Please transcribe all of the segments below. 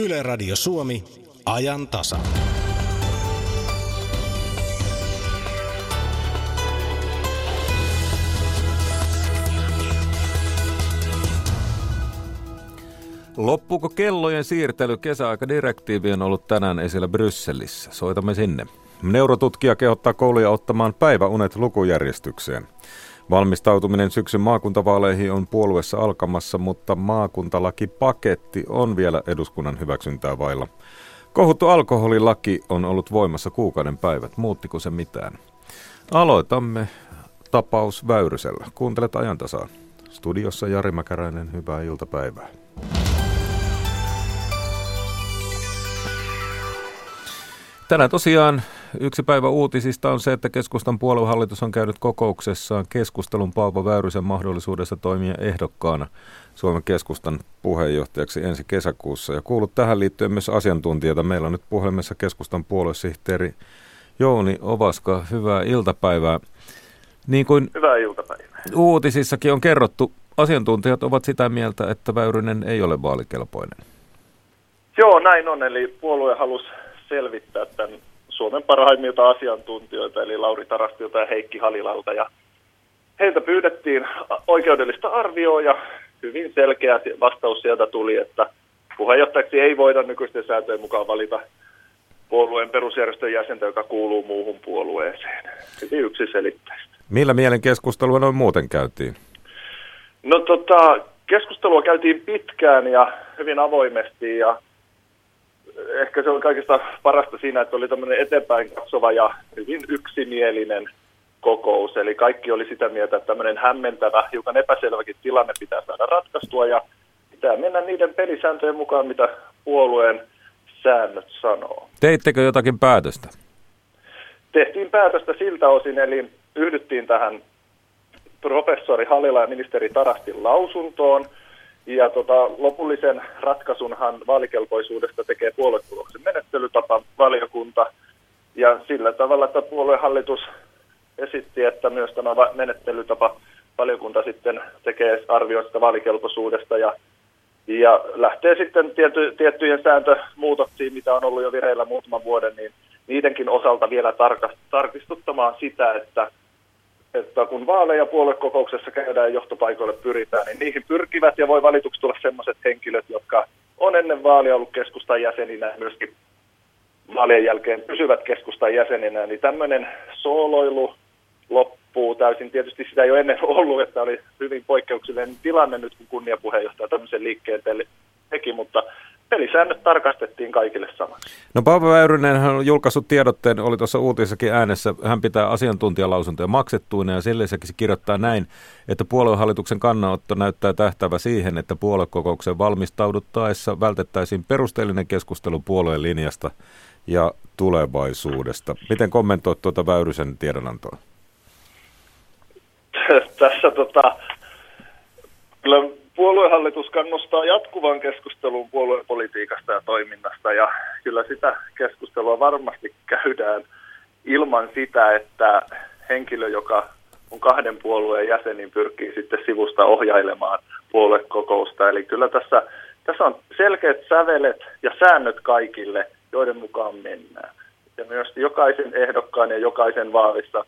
Yle Radio Suomi, ajan tasa. Loppuuko kellojen siirtely? Kesäaikadirektiivi on ollut tänään esillä Brysselissä. Soitamme sinne. Neurotutkija kehottaa kouluja ottamaan päiväunet lukujärjestykseen. Valmistautuminen syksyn maakuntavaaleihin on puolueessa alkamassa, mutta maakuntalakipaketti on vielä eduskunnan hyväksyntää vailla. Kohuttu alkoholilaki on ollut voimassa kuukauden päivät. Muuttiko se mitään? Aloitamme tapaus Väyrysellä. Kuuntelet ajantasaan. Studiossa Jari Mäkäräinen, hyvää iltapäivää. Tänään tosiaan yksi päivä uutisista on se, että keskustan puoluehallitus on käynyt kokouksessaan keskustelun Paavo Väyrysen mahdollisuudessa toimia ehdokkaana Suomen keskustan puheenjohtajaksi ensi kesäkuussa. Ja kuulut tähän liittyen myös asiantuntijoita. Meillä on nyt puhelimessa keskustan puoluesihteeri Jouni Ovaska. Hyvää iltapäivää. Niin kuin Hyvää iltapäivää. Uutisissakin on kerrottu, asiantuntijat ovat sitä mieltä, että Väyrynen ei ole vaalikelpoinen. Joo, näin on. Eli puolue halusi selvittää tämän Suomen parhaimmilta asiantuntijoita, eli Lauri Tarastilta ja Heikki Halilalta. Ja heiltä pyydettiin oikeudellista arvioa ja hyvin selkeä vastaus sieltä tuli, että puheenjohtajaksi ei voida nykyisten sääntöjen mukaan valita puolueen perusjärjestön jäsentä, joka kuuluu muuhun puolueeseen. Hyvin yksiselitteistä. Millä mielen keskustelua noin muuten käytiin? No tota, keskustelua käytiin pitkään ja hyvin avoimesti ja ehkä se on kaikista parasta siinä, että oli tämmöinen eteenpäin katsova ja hyvin yksimielinen kokous. Eli kaikki oli sitä mieltä, että tämmöinen hämmentävä, hiukan epäselväkin tilanne pitää saada ratkaistua ja pitää mennä niiden pelisääntöjen mukaan, mitä puolueen säännöt sanoo. Teittekö jotakin päätöstä? Tehtiin päätöstä siltä osin, eli yhdyttiin tähän professori Halila ja ministeri Tarastin lausuntoon – ja tota, lopullisen ratkaisunhan vaalikelpoisuudesta tekee puoluetuloksen menettelytapa valiokunta. Ja sillä tavalla, että puoluehallitus esitti, että myös tämä menettelytapa valiokunta sitten tekee arvioista vaalikelpoisuudesta ja, ja lähtee sitten tiety, tiettyjen sääntömuutoksiin, mitä on ollut jo vireillä muutaman vuoden, niin niidenkin osalta vielä tarkistuttamaan sitä, että että kun vaaleja puoluekokouksessa käydään ja johtopaikoille pyritään, niin niihin pyrkivät ja voi valituksi tulla sellaiset henkilöt, jotka on ennen vaalia ollut keskustan jäseninä ja myöskin vaalien jälkeen pysyvät keskustan jäseninä, niin tämmöinen sooloilu loppuu täysin. Tietysti sitä ei ole ennen ollut, että oli hyvin poikkeuksellinen tilanne nyt, kun kunniapuheenjohtaja tämmöisen liikkeen teki, mutta pelisäännöt tarkastettiin kaikille samaksi. No Paavo Väyrynen on julkaissut tiedotteen, oli tuossa uutisessakin äänessä, hän pitää asiantuntijalausuntoja maksettuina ja sille lisäksi kirjoittaa näin, että puoluehallituksen kannanotto näyttää tähtävä siihen, että puoluekokouksen valmistauduttaessa vältettäisiin perusteellinen keskustelu puolueen linjasta ja tulevaisuudesta. Miten kommentoit tuota Väyrysen tiedonantoa? Tässä tota, kyllä puoluehallitus kannustaa jatkuvan keskustelun puoluepolitiikasta ja toiminnasta ja kyllä sitä keskustelua varmasti käydään ilman sitä, että henkilö, joka on kahden puolueen jäsen, niin pyrkii sitten sivusta ohjailemaan puoluekokousta. Eli kyllä tässä, tässä on selkeät sävelet ja säännöt kaikille, joiden mukaan mennään. Ja myös jokaisen ehdokkaan ja jokaisen vaalissa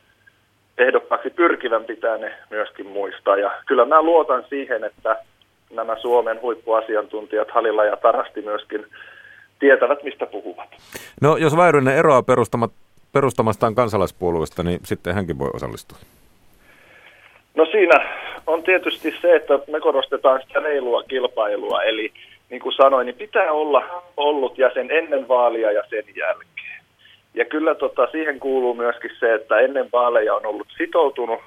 ehdokkaaksi pyrkivän pitää ne myöskin muistaa. Ja kyllä mä luotan siihen, että nämä Suomen huippuasiantuntijat Halilla ja Tarasti myöskin tietävät, mistä puhuvat. No jos Väyrynen eroaa perustamat, perustamastaan kansalaispuolueesta, niin sitten hänkin voi osallistua. No siinä on tietysti se, että me korostetaan sitä reilua kilpailua, eli niin kuin sanoin, niin pitää olla ollut jäsen ennen vaalia ja sen jälkeen. Ja kyllä tota, siihen kuuluu myöskin se, että ennen vaaleja on ollut sitoutunut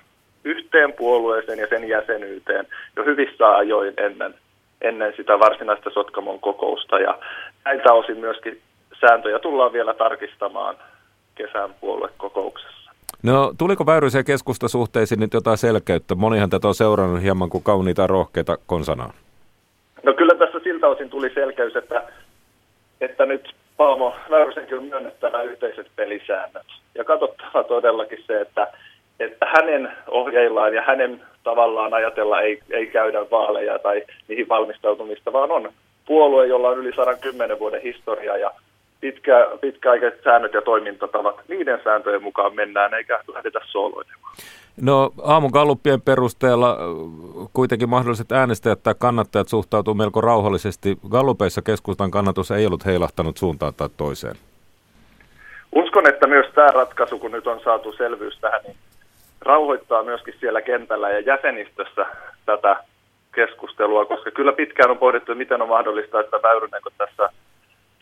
yhteen puolueeseen ja sen jäsenyyteen jo hyvissä ajoin ennen, ennen sitä varsinaista Sotkamon kokousta. Ja näiltä osin myöskin sääntöjä tullaan vielä tarkistamaan kesän puoluekokouksessa. No tuliko Väyrysen keskustasuhteisiin nyt jotain selkeyttä? Monihan tätä on seurannut hieman kuin kauniita rohkeita konsanaa. No kyllä tässä siltä osin tuli selkeys, että, että nyt Paavo Väyrysenkin on myönnettävä yhteiset pelisäännöt. Ja katsottava todellakin se, että että hänen ohjeillaan ja hänen tavallaan ajatella ei, ei käydä vaaleja tai niihin valmistautumista, vaan on puolue, jolla on yli 110 vuoden historia ja pitkä, pitkäaikaiset säännöt ja toimintatavat, niiden sääntöjen mukaan mennään eikä lähdetä sooloilemaan. No aamun kalluppien perusteella kuitenkin mahdolliset äänestäjät tai kannattajat suhtautuu melko rauhallisesti. Gallupeissa keskustan kannatus ei ollut heilahtanut suuntaan tai toiseen. Uskon, että myös tämä ratkaisu, kun nyt on saatu selvyys tähän, niin rauhoittaa myöskin siellä kentällä ja jäsenistössä tätä keskustelua, koska kyllä pitkään on pohdittu, miten on mahdollista, että Väyrynen tässä,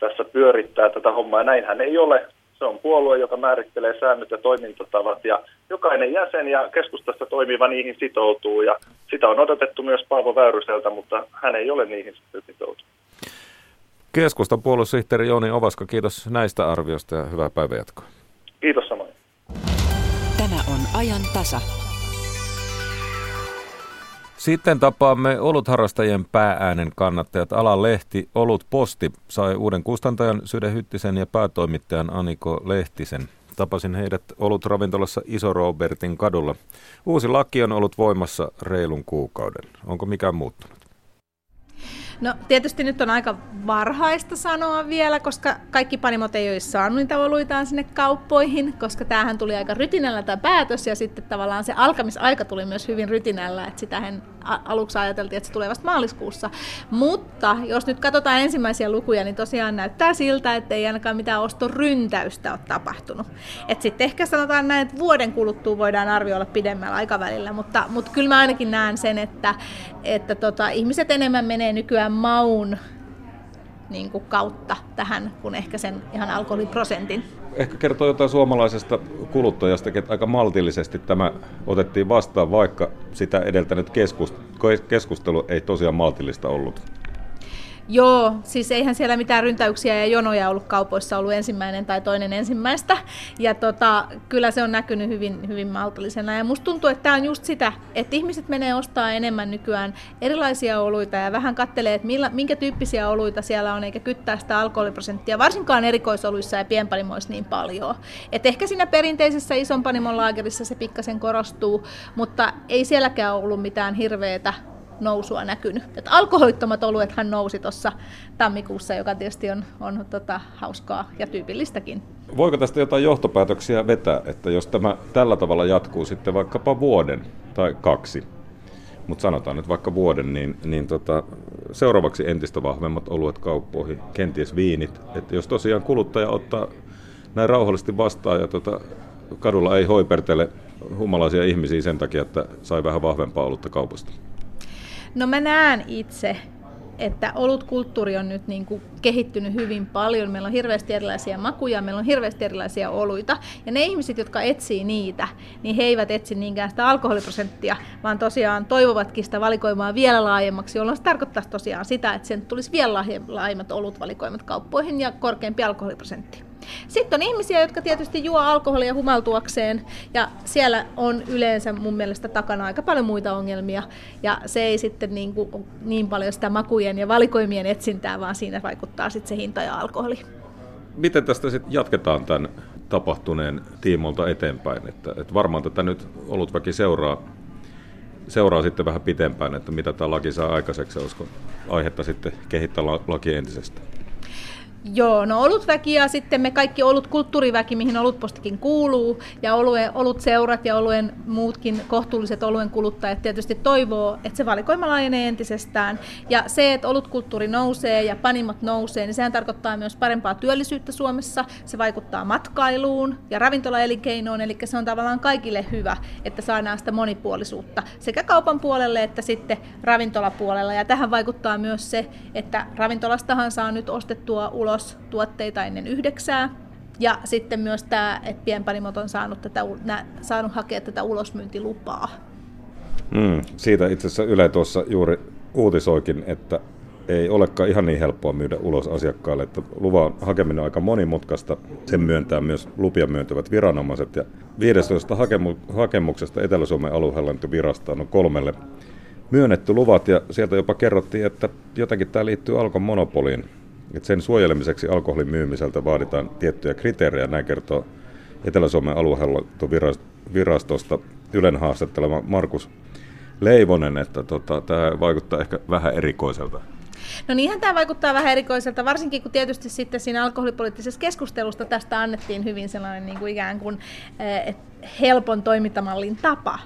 tässä pyörittää tätä hommaa. Ja näinhän ei ole. Se on puolue, joka määrittelee säännöt ja toimintatavat ja jokainen jäsen ja keskustassa toimiva niihin sitoutuu ja sitä on odotettu myös Paavo Väyryseltä, mutta hän ei ole niihin sitoutunut. Keskustan puoluesihteeri Jouni Ovaska, kiitos näistä arvioista ja hyvää päivänjatkoa. Kiitos ajan tasa. Sitten tapaamme olutharrastajien päääänen kannattajat. Alan lehti Olut Posti sai uuden kustantajan Syde Hyttisen ja päätoimittajan Aniko Lehtisen. Tapasin heidät ollut ravintolassa Iso Robertin kadulla. Uusi laki on ollut voimassa reilun kuukauden. Onko mikään muuttunut? No tietysti nyt on aika varhaista sanoa vielä, koska kaikki panimot ei ole saanut niitä oluitaan sinne kauppoihin, koska tämähän tuli aika rytinällä tämä päätös ja sitten tavallaan se alkamisaika tuli myös hyvin rytinällä, että sitähän aluksi ajateltiin, että se tulee vasta maaliskuussa. Mutta jos nyt katsotaan ensimmäisiä lukuja, niin tosiaan näyttää siltä, että ei ainakaan mitään ostoryntäystä ole tapahtunut. Et sitten ehkä sanotaan näin, että vuoden kuluttua voidaan arvioida pidemmällä aikavälillä, mutta, mutta kyllä mä ainakin näen sen, että, että tota, ihmiset enemmän menee nykyään maun niin kuin kautta tähän kuin ehkä sen ihan alkoholiprosentin. Ehkä kertoo jotain suomalaisesta kuluttajasta, että aika maltillisesti tämä otettiin vastaan, vaikka sitä edeltänyt keskustelu ei tosiaan maltillista ollut. Joo, siis eihän siellä mitään ryntäyksiä ja jonoja ollut kaupoissa ollut ensimmäinen tai toinen ensimmäistä. Ja tota, kyllä se on näkynyt hyvin, hyvin maltillisena. Ja musta tuntuu, että tämä on just sitä, että ihmiset menee ostaa enemmän nykyään erilaisia oluita ja vähän kattelee, että millä, minkä tyyppisiä oluita siellä on, eikä kyttää sitä alkoholiprosenttia, varsinkaan erikoisoluissa ja pienpanimoissa niin paljon. Et ehkä siinä perinteisessä ison panimon laagerissa se pikkasen korostuu, mutta ei sielläkään ollut mitään hirveätä nousua näkynyt. Et alkoholittomat oluethan nousi tuossa tammikuussa, joka tietysti on, on tota, hauskaa ja tyypillistäkin. Voiko tästä jotain johtopäätöksiä vetää, että jos tämä tällä tavalla jatkuu sitten vaikkapa vuoden tai kaksi, mutta sanotaan nyt vaikka vuoden, niin, niin tota, seuraavaksi entistä vahvemmat oluet kauppoihin, kenties viinit. Että jos tosiaan kuluttaja ottaa näin rauhallisesti vastaan ja tota, kadulla ei hoipertele humalaisia ihmisiä sen takia, että sai vähän vahvempaa olutta kaupasta. No mä näen itse, että olutkulttuuri on nyt niin kuin kehittynyt hyvin paljon. Meillä on hirveästi erilaisia makuja, meillä on hirveästi erilaisia oluita. Ja ne ihmiset, jotka etsii niitä, niin he eivät etsi niinkään sitä alkoholiprosenttia, vaan tosiaan toivovatkin sitä valikoimaa vielä laajemmaksi, jolloin se tarkoittaa tosiaan sitä, että sen tulisi vielä laajemmat olutvalikoimat kauppoihin ja korkeampi alkoholiprosentti. Sitten on ihmisiä, jotka tietysti juo alkoholia humaltuakseen ja siellä on yleensä mun mielestä takana aika paljon muita ongelmia ja se ei sitten niin, kuin, niin paljon sitä makujen ja valikoimien etsintää, vaan siinä vaikuttaa sitten se hinta ja alkoholi. Miten tästä sitten jatketaan tämän tapahtuneen tiimolta eteenpäin? Että, että varmaan tätä nyt olutväki seuraa seuraa sitten vähän pitempään, että mitä tämä laki saa aikaiseksi, olisiko aihetta sitten kehittää laki entisestään? Joo, no olutväki ja sitten me kaikki olut kulttuuriväki, mihin olutpostikin kuuluu, ja oluen, olut seurat ja oluen muutkin kohtuulliset oluen kuluttajat tietysti toivoo, että se valikoima laajenee entisestään. Ja se, että olutkulttuuri nousee ja panimot nousee, niin sehän tarkoittaa myös parempaa työllisyyttä Suomessa. Se vaikuttaa matkailuun ja ravintolaelinkeinoon, eli se on tavallaan kaikille hyvä, että saadaan sitä monipuolisuutta sekä kaupan puolelle että sitten ravintolapuolella. Ja tähän vaikuttaa myös se, että ravintolastahan saa nyt ostettua ulos ulos tuotteita ennen yhdeksää. Ja sitten myös tämä, että pienpanimot on saanut, tätä, saanut hakea tätä ulosmyyntilupaa. Mm, siitä itse asiassa Yle tuossa juuri uutisoikin, että ei olekaan ihan niin helppoa myydä ulos asiakkaalle, että luvan hakeminen on aika monimutkaista. Sen myöntää myös lupia myöntävät viranomaiset. Ja 15 hakemu- hakemuksesta Etelä-Suomen aluehallintovirastoon on kolmelle myönnetty luvat ja sieltä jopa kerrottiin, että jotenkin tämä liittyy Alkon monopoliin. Et sen suojelemiseksi alkoholin myymiseltä vaaditaan tiettyjä kriteerejä, näin kertoo Etelä-Suomen aluehallintovirastosta Ylen haastattelema Markus Leivonen, että tota, tämä vaikuttaa ehkä vähän erikoiselta. No niinhän tämä vaikuttaa vähän erikoiselta, varsinkin kun tietysti sitten siinä alkoholipoliittisessa keskustelusta tästä annettiin hyvin sellainen niin kuin ikään kuin eh, helpon toimintamallin tapa,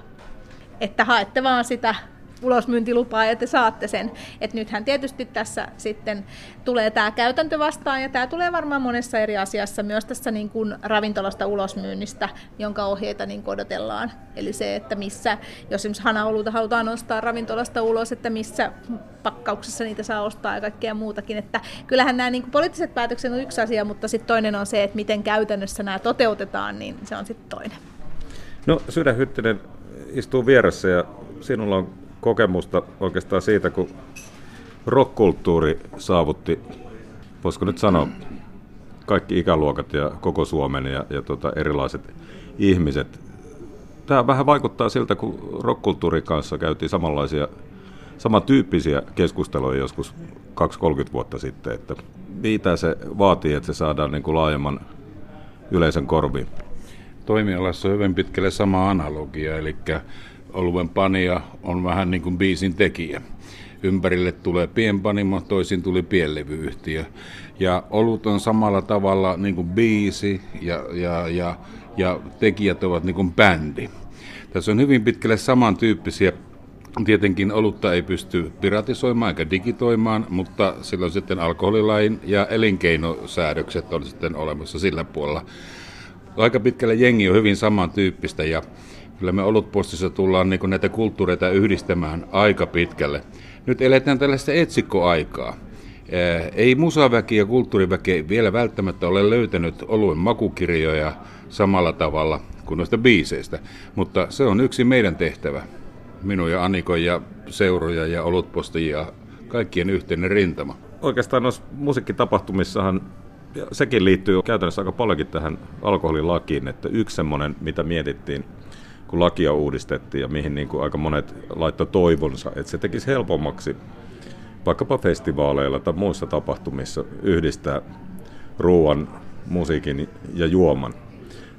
että haette vaan sitä ulosmyyntilupaa ja te saatte sen. Et nythän tietysti tässä sitten tulee tämä käytäntö vastaan ja tämä tulee varmaan monessa eri asiassa myös tässä niin kuin ravintolasta ulosmyynnistä, jonka ohjeita niin odotellaan. Eli se, että missä, jos esimerkiksi hanaoluita halutaan nostaa ravintolasta ulos, että missä pakkauksessa niitä saa ostaa ja kaikkea muutakin. Että kyllähän nämä niin kuin poliittiset päätökset on yksi asia, mutta sitten toinen on se, että miten käytännössä nämä toteutetaan, niin se on sitten toinen. No Sydän Hyttinen istuu vieressä ja sinulla on kokemusta oikeastaan siitä, kun rockkulttuuri saavutti, voisiko nyt sanoa, kaikki ikäluokat ja koko Suomen ja, ja tota, erilaiset ihmiset. Tämä vähän vaikuttaa siltä, kun rockkulttuurin kanssa käytiin samanlaisia, samantyyppisiä keskusteluja joskus 2-30 vuotta sitten, että mitä se vaatii, että se saadaan niin kuin laajemman yleisön korviin? Toimialassa on hyvin pitkälle sama analogia, eli oluen panija on vähän niin kuin biisin tekijä. Ympärille tulee pienpanimo, toisin tuli pienlevyyhtiö. Ja olut on samalla tavalla niin kuin biisi ja, ja, ja, ja tekijät ovat niin kuin bändi. Tässä on hyvin pitkälle samantyyppisiä Tietenkin olutta ei pysty piratisoimaan eikä digitoimaan, mutta silloin sitten alkoholilain ja elinkeinosäädökset on sitten olemassa sillä puolella. Aika pitkälle jengi on hyvin samantyyppistä ja Kyllä me olutpostissa tullaan niin näitä kulttuureita yhdistämään aika pitkälle. Nyt eletään tällaista etsikkoaikaa. Ei musaväki ja kulttuuriväki vielä välttämättä ole löytänyt oluen makukirjoja samalla tavalla kuin noista biiseistä, mutta se on yksi meidän tehtävä. Minun ja Anikon ja seuroja ja olutpostajia kaikkien yhteinen rintama. Oikeastaan noissa musiikkitapahtumissahan ja sekin liittyy käytännössä aika paljonkin tähän alkoholilakiin, että yksi semmoinen, mitä mietittiin kun lakia uudistettiin ja mihin niin kuin aika monet laittoi toivonsa, että se tekisi helpommaksi vaikkapa festivaaleilla tai muissa tapahtumissa yhdistää ruoan, musiikin ja juoman.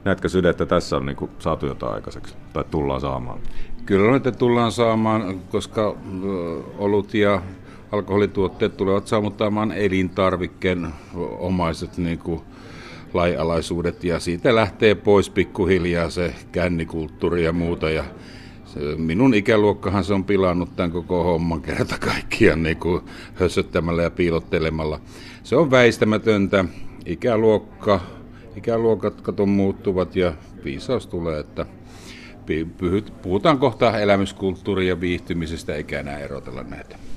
Näetkö Syde, että tässä on niin kuin saatu jotain aikaiseksi tai tullaan saamaan? Kyllä että tullaan saamaan, koska olut ja alkoholituotteet tulevat saavuttamaan elintarvikkeen omaiset niin kuin laialaisuudet ja siitä lähtee pois pikkuhiljaa se kännikulttuuri ja muuta ja se, minun ikäluokkahan se on pilannut tämän koko homman kerta kaikkiaan niin kuin hössöttämällä ja piilottelemalla. Se on väistämätöntä. Ikäluokka, ikäluokat katon muuttuvat ja viisaus tulee, että puhutaan kohta elämyskulttuuri ja viihtymisestä eikä enää erotella näitä.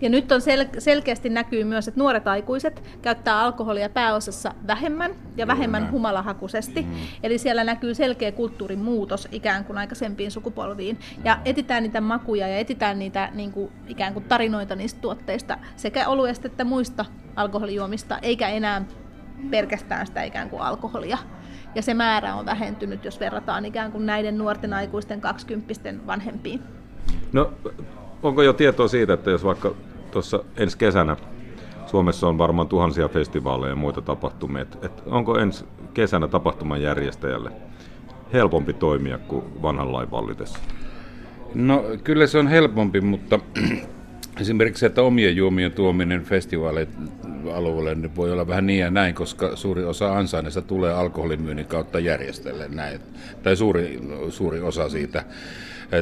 Ja nyt on sel- selkeästi näkyy myös, että nuoret aikuiset käyttää alkoholia pääosassa vähemmän ja vähemmän Kyllä. humalahakuisesti. Mm. Eli siellä näkyy selkeä kulttuurin muutos ikään kuin aikaisempiin sukupolviin. Ja etitään niitä makuja ja etitään niitä niin kuin, ikään kuin tarinoita niistä tuotteista sekä oluesta että muista alkoholijuomista, eikä enää pelkästään sitä ikään kuin alkoholia. Ja se määrä on vähentynyt, jos verrataan ikään kuin näiden nuorten aikuisten 20 vanhempiin. No, onko jo tietoa siitä, että jos vaikka tuossa ensi kesänä Suomessa on varmaan tuhansia festivaaleja ja muita tapahtumia. Et, et onko ensi kesänä tapahtuman järjestäjälle helpompi toimia kuin vanhan lain vallitessa? No kyllä se on helpompi, mutta esimerkiksi että omien juomien tuominen festivaalialueelle niin voi olla vähän niin ja näin, koska suuri osa ansaineista tulee alkoholimyynnin kautta järjestelle näin, tai suuri, suuri osa siitä.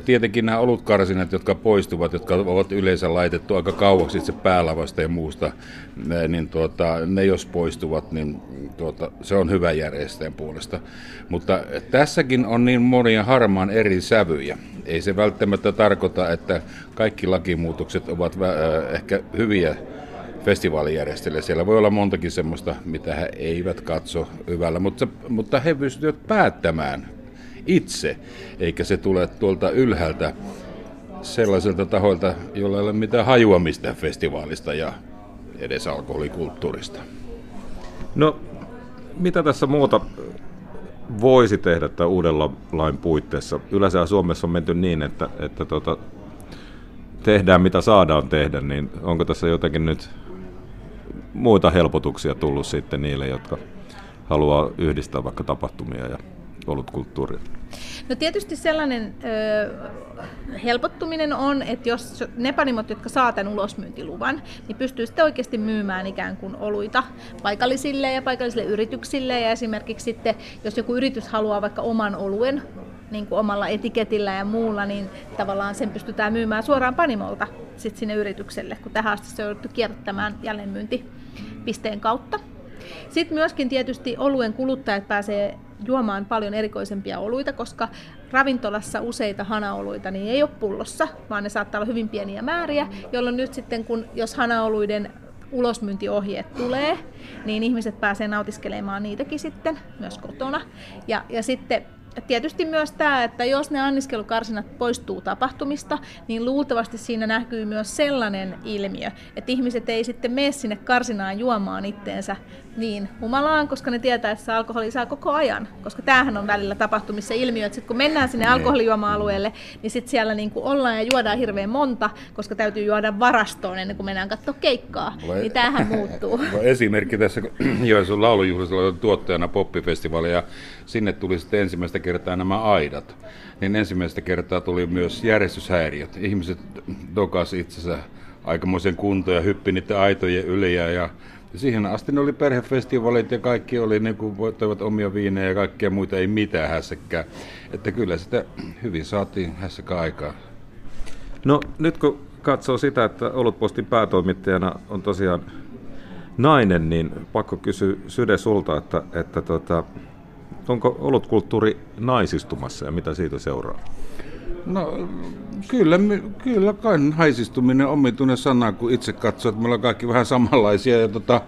Tietenkin nämä olutkarsinat, jotka poistuvat, jotka ovat yleensä laitettu aika kauaksi itse päälavasta ja muusta, niin tuota, ne jos poistuvat, niin tuota, se on hyvä järjestäjän puolesta. Mutta tässäkin on niin monia harmaan eri sävyjä. Ei se välttämättä tarkoita, että kaikki lakimuutokset ovat ehkä hyviä festivaalijärjestäjille. Siellä voi olla montakin semmoista, mitä he eivät katso hyvällä, mutta, mutta he pystyvät päättämään itse, eikä se tule tuolta ylhäältä sellaiselta tahoilta, jolla ei ole mitään hajua mistään festivaalista ja edes alkoholikulttuurista. No, mitä tässä muuta voisi tehdä tämän uudella lain puitteissa? Yleensä Suomessa on menty niin, että, että tota, tehdään mitä saadaan tehdä, niin onko tässä jotenkin nyt muita helpotuksia tullut sitten niille, jotka haluaa yhdistää vaikka tapahtumia ja olutkulttuuria? No tietysti sellainen ö, helpottuminen on, että jos ne panimot, jotka saa tämän ulosmyyntiluvan, niin pystyy sitten oikeasti myymään ikään kuin oluita paikallisille ja paikallisille yrityksille. Ja esimerkiksi sitten, jos joku yritys haluaa vaikka oman oluen niin kuin omalla etiketillä ja muulla, niin tavallaan sen pystytään myymään suoraan panimolta sit sinne yritykselle, kun tähän asti se on jouduttu kierrättämään jälleenmyyntipisteen kautta. Sitten myöskin tietysti oluen kuluttajat pääsee juomaan paljon erikoisempia oluita, koska ravintolassa useita hanaoluita niin ei ole pullossa, vaan ne saattaa olla hyvin pieniä määriä, jolloin nyt sitten, kun jos hanaoluiden ulosmyyntiohjeet tulee, niin ihmiset pääsee nautiskelemaan niitäkin sitten myös kotona. Ja, ja sitten tietysti myös tämä, että jos ne anniskelukarsinat poistuu tapahtumista, niin luultavasti siinä näkyy myös sellainen ilmiö, että ihmiset ei sitten mene sinne karsinaan juomaan itteensä niin humalaan, koska ne tietää, että alkoholi saa koko ajan. Koska tämähän on välillä tapahtumissa ilmiö, että sit kun mennään sinne niin. alkoholijuoma-alueelle, niin sitten siellä niin kuin ollaan ja juodaan hirveän monta, koska täytyy juoda varastoon ennen kuin mennään katsoa keikkaa. Vai, niin tämähän muuttuu. Esimerkki tässä, kun Joensuun laulujuhlissa oli tuottajana poppifestivaali ja sinne tuli sitten ensimmäistä kertaa nämä aidat. Niin ensimmäistä kertaa tuli myös järjestyshäiriöt. Ihmiset dokas itsensä aikamoisen kuntoon ja hyppi niiden aitojen yli ja, ja siihen asti ne oli perhefestivaalit ja kaikki oli niin kuin voittavat omia viinejä ja kaikkea muita, ei mitään hässäkkää. Että kyllä sitä hyvin saatiin hässäkään aikaa. No nyt kun katsoo sitä, että Olutpostin päätoimittajana on tosiaan nainen, niin pakko kysyä Syde sulta, että, että tota, onko olutkulttuuri naisistumassa ja mitä siitä seuraa? No kyllä, kyllä kai haisistuminen on omituinen sana, kun itse katsoo, että me ollaan kaikki vähän samanlaisia. Ja tota,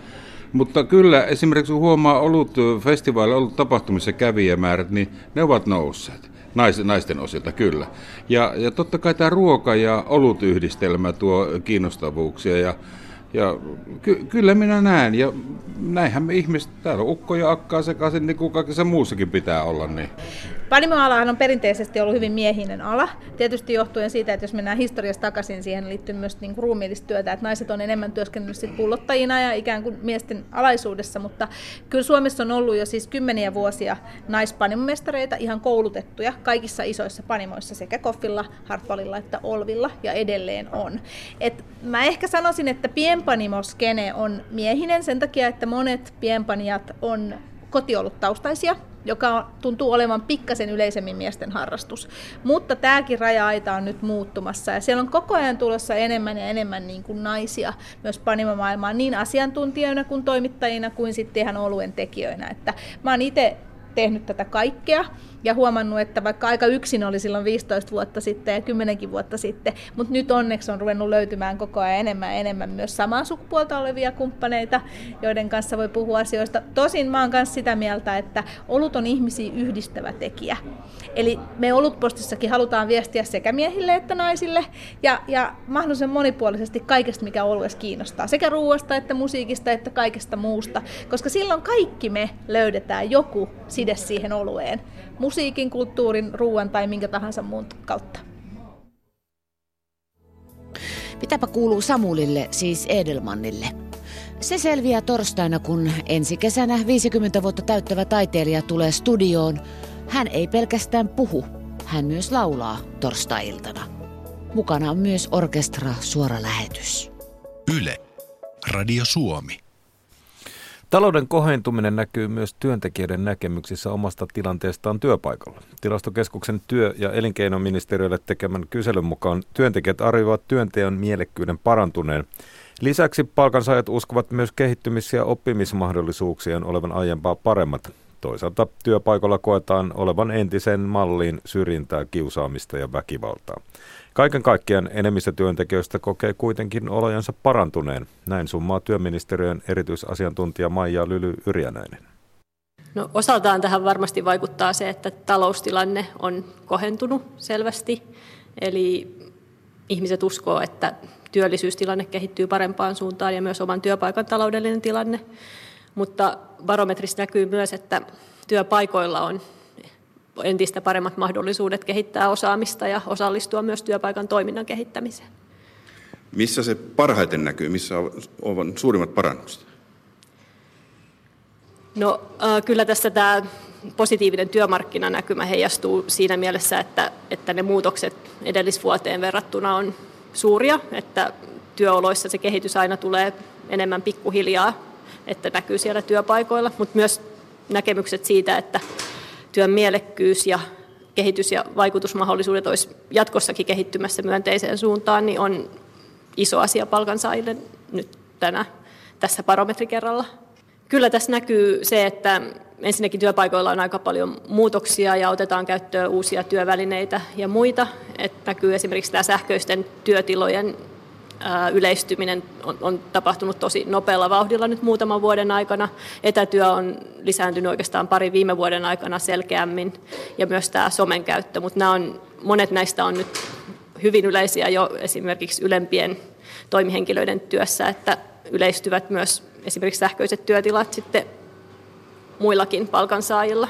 mutta kyllä esimerkiksi kun huomaa ollut festivaalilla, ollut tapahtumissa kävijämäärät, niin ne ovat nousseet. Nais, naisten osilta, kyllä. Ja, ja totta kai tämä ruoka- ja olutyhdistelmä tuo kiinnostavuuksia. Ja, ja ky- kyllä minä näen, ja näinhän me ihmiset, täällä on ukko ja akkaa sekaisin, niin kuin kaikessa muussakin pitää olla. Niin. Panimoalahan on perinteisesti ollut hyvin miehinen ala, tietysti johtuen siitä, että jos mennään historiasta takaisin, siihen liittyy myös niin kuin ruumiillista työtä, että naiset on enemmän työskennellyt sit pullottajina ja ikään kuin miesten alaisuudessa, mutta kyllä Suomessa on ollut jo siis kymmeniä vuosia naispanimomestareita, ihan koulutettuja kaikissa isoissa panimoissa sekä Koffilla, Hartwallilla että Olvilla ja edelleen on. Et mä ehkä sanoisin, että pienpanimoskene on miehinen sen takia, että monet pienpanijat on kotioluttaustaisia, joka tuntuu olevan pikkasen yleisemmin miesten harrastus. Mutta tämäkin raja-aita on nyt muuttumassa ja siellä on koko ajan tulossa enemmän ja enemmän niin kuin naisia myös panimamaailmaan niin asiantuntijoina kuin toimittajina kuin sitten ihan oluen tekijöinä. Että mä oon itse tehnyt tätä kaikkea ja huomannut, että vaikka aika yksin oli silloin 15 vuotta sitten ja 10 vuotta sitten, mutta nyt onneksi on ruvennut löytymään koko ajan enemmän ja enemmän myös samaa sukupuolta olevia kumppaneita, joiden kanssa voi puhua asioista. Tosin mä oon myös sitä mieltä, että olut on ihmisiä yhdistävä tekijä. Eli me olutpostissakin halutaan viestiä sekä miehille että naisille ja, ja mahdollisimman monipuolisesti kaikesta, mikä oluessa kiinnostaa. Sekä ruoasta että musiikista että kaikesta muusta, koska silloin kaikki me löydetään joku side siihen olueen musiikin, kulttuurin, ruoan tai minkä tahansa muun kautta. Mitäpä kuuluu Samulille, siis Edelmannille? Se selviää torstaina, kun ensi kesänä 50 vuotta täyttävä taiteilija tulee studioon. Hän ei pelkästään puhu, hän myös laulaa torstai-iltana. Mukana on myös orkestra suora lähetys. Yle. Radio Suomi. Talouden kohentuminen näkyy myös työntekijöiden näkemyksissä omasta tilanteestaan työpaikalla. Tilastokeskuksen työ- ja elinkeinoministeriölle tekemän kyselyn mukaan työntekijät arvioivat työnteon mielekkyyden parantuneen. Lisäksi palkansaajat uskovat myös kehittymis- ja oppimismahdollisuuksien olevan aiempaa paremmat. Toisaalta työpaikalla koetaan olevan entisen malliin syrjintää, kiusaamista ja väkivaltaa. Kaiken kaikkiaan enemmistö työntekijöistä kokee kuitenkin olojensa parantuneen. Näin summaa työministeriön erityisasiantuntija Maija Lyly Yrjänäinen. No, osaltaan tähän varmasti vaikuttaa se, että taloustilanne on kohentunut selvästi. Eli ihmiset uskoo, että työllisyystilanne kehittyy parempaan suuntaan ja myös oman työpaikan taloudellinen tilanne. Mutta barometrissa näkyy myös, että työpaikoilla on entistä paremmat mahdollisuudet kehittää osaamista ja osallistua myös työpaikan toiminnan kehittämiseen. Missä se parhaiten näkyy? Missä on suurimmat parannukset? No kyllä tässä tämä positiivinen työmarkkinanäkymä heijastuu siinä mielessä, että, että ne muutokset edellisvuoteen verrattuna on suuria, että työoloissa se kehitys aina tulee enemmän pikkuhiljaa, että näkyy siellä työpaikoilla, mutta myös näkemykset siitä, että työn mielekkyys ja kehitys- ja vaikutusmahdollisuudet olisi jatkossakin kehittymässä myönteiseen suuntaan, niin on iso asia palkansaajille nyt tänä, tässä barometrikerralla. Kyllä tässä näkyy se, että ensinnäkin työpaikoilla on aika paljon muutoksia ja otetaan käyttöön uusia työvälineitä ja muita. Että näkyy esimerkiksi tämä sähköisten työtilojen yleistyminen on, on tapahtunut tosi nopealla vauhdilla nyt muutaman vuoden aikana. Etätyö on lisääntynyt oikeastaan pari viime vuoden aikana selkeämmin ja myös tämä somen käyttö, mutta nämä on, monet näistä on nyt hyvin yleisiä jo esimerkiksi ylempien toimihenkilöiden työssä, että yleistyvät myös esimerkiksi sähköiset työtilat sitten muillakin palkansaajilla.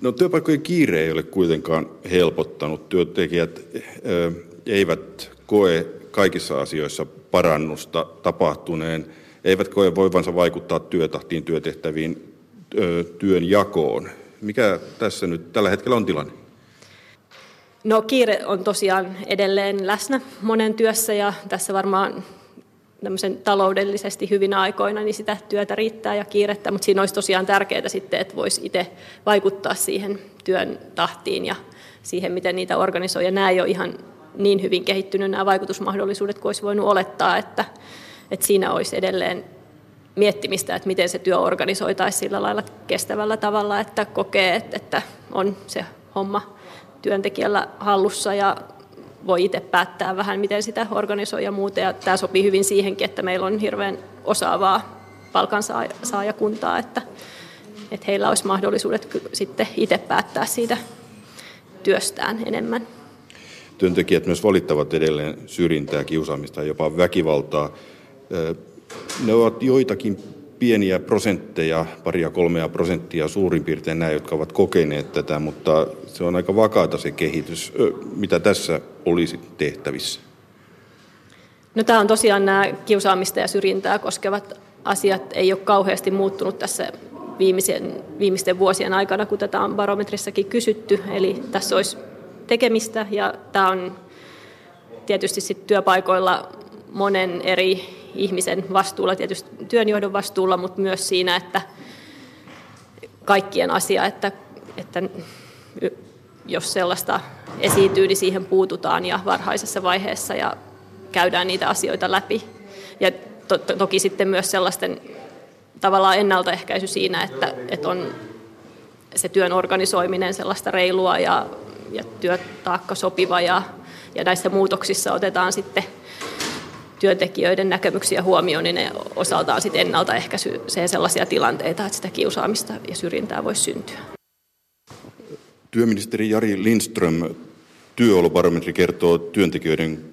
No, työpaikkojen kiire ei ole kuitenkaan helpottanut. Työntekijät eivät koe kaikissa asioissa parannusta tapahtuneen, eivät koe voivansa vaikuttaa työtahtiin, työtehtäviin, työn jakoon. Mikä tässä nyt tällä hetkellä on tilanne? No kiire on tosiaan edelleen läsnä monen työssä ja tässä varmaan tämmöisen taloudellisesti hyvinä aikoina, niin sitä työtä riittää ja kiirettä, mutta siinä olisi tosiaan tärkeää sitten, että voisi itse vaikuttaa siihen työn tahtiin ja siihen, miten niitä organisoi. Ja nämä ei ole ihan niin hyvin kehittynyt nämä vaikutusmahdollisuudet kuin olisi voinut olettaa, että, että siinä olisi edelleen miettimistä, että miten se työ organisoitaisiin sillä lailla kestävällä tavalla, että kokee, että on se homma työntekijällä hallussa ja voi itse päättää vähän, miten sitä organisoi ja muuta. Ja tämä sopii hyvin siihenkin, että meillä on hirveän osaavaa palkansaajakuntaa, että, että heillä olisi mahdollisuudet sitten itse päättää siitä työstään enemmän. Työntekijät myös valittavat edelleen syrjintää, kiusaamista ja jopa väkivaltaa. Ne ovat joitakin pieniä prosentteja, paria kolmea prosenttia suurin piirtein nämä, jotka ovat kokeneet tätä, mutta se on aika vakaata se kehitys. Mitä tässä olisi tehtävissä? No, tämä on tosiaan nämä kiusaamista ja syrjintää koskevat asiat ei ole kauheasti muuttunut tässä viimeisen, viimeisten vuosien aikana, kun tätä on barometrissakin kysytty. Eli tässä olisi tekemistä ja tämä on tietysti sit työpaikoilla monen eri ihmisen vastuulla, tietysti työnjohdon vastuulla, mutta myös siinä, että kaikkien asia, että, että jos sellaista esiintyy, niin siihen puututaan ja varhaisessa vaiheessa ja käydään niitä asioita läpi. Ja to, to, toki sitten myös sellaisten tavallaan ennaltaehkäisy siinä, että, että on se työn organisoiminen sellaista reilua ja, ja työtaakka sopiva ja, ja näissä muutoksissa otetaan sitten työntekijöiden näkemyksiä huomioon, niin ne osaltaan sitten ennaltaehkäisee sellaisia tilanteita, että sitä kiusaamista ja syrjintää voisi syntyä. Työministeri Jari Lindström, työolobarometri kertoo työntekijöiden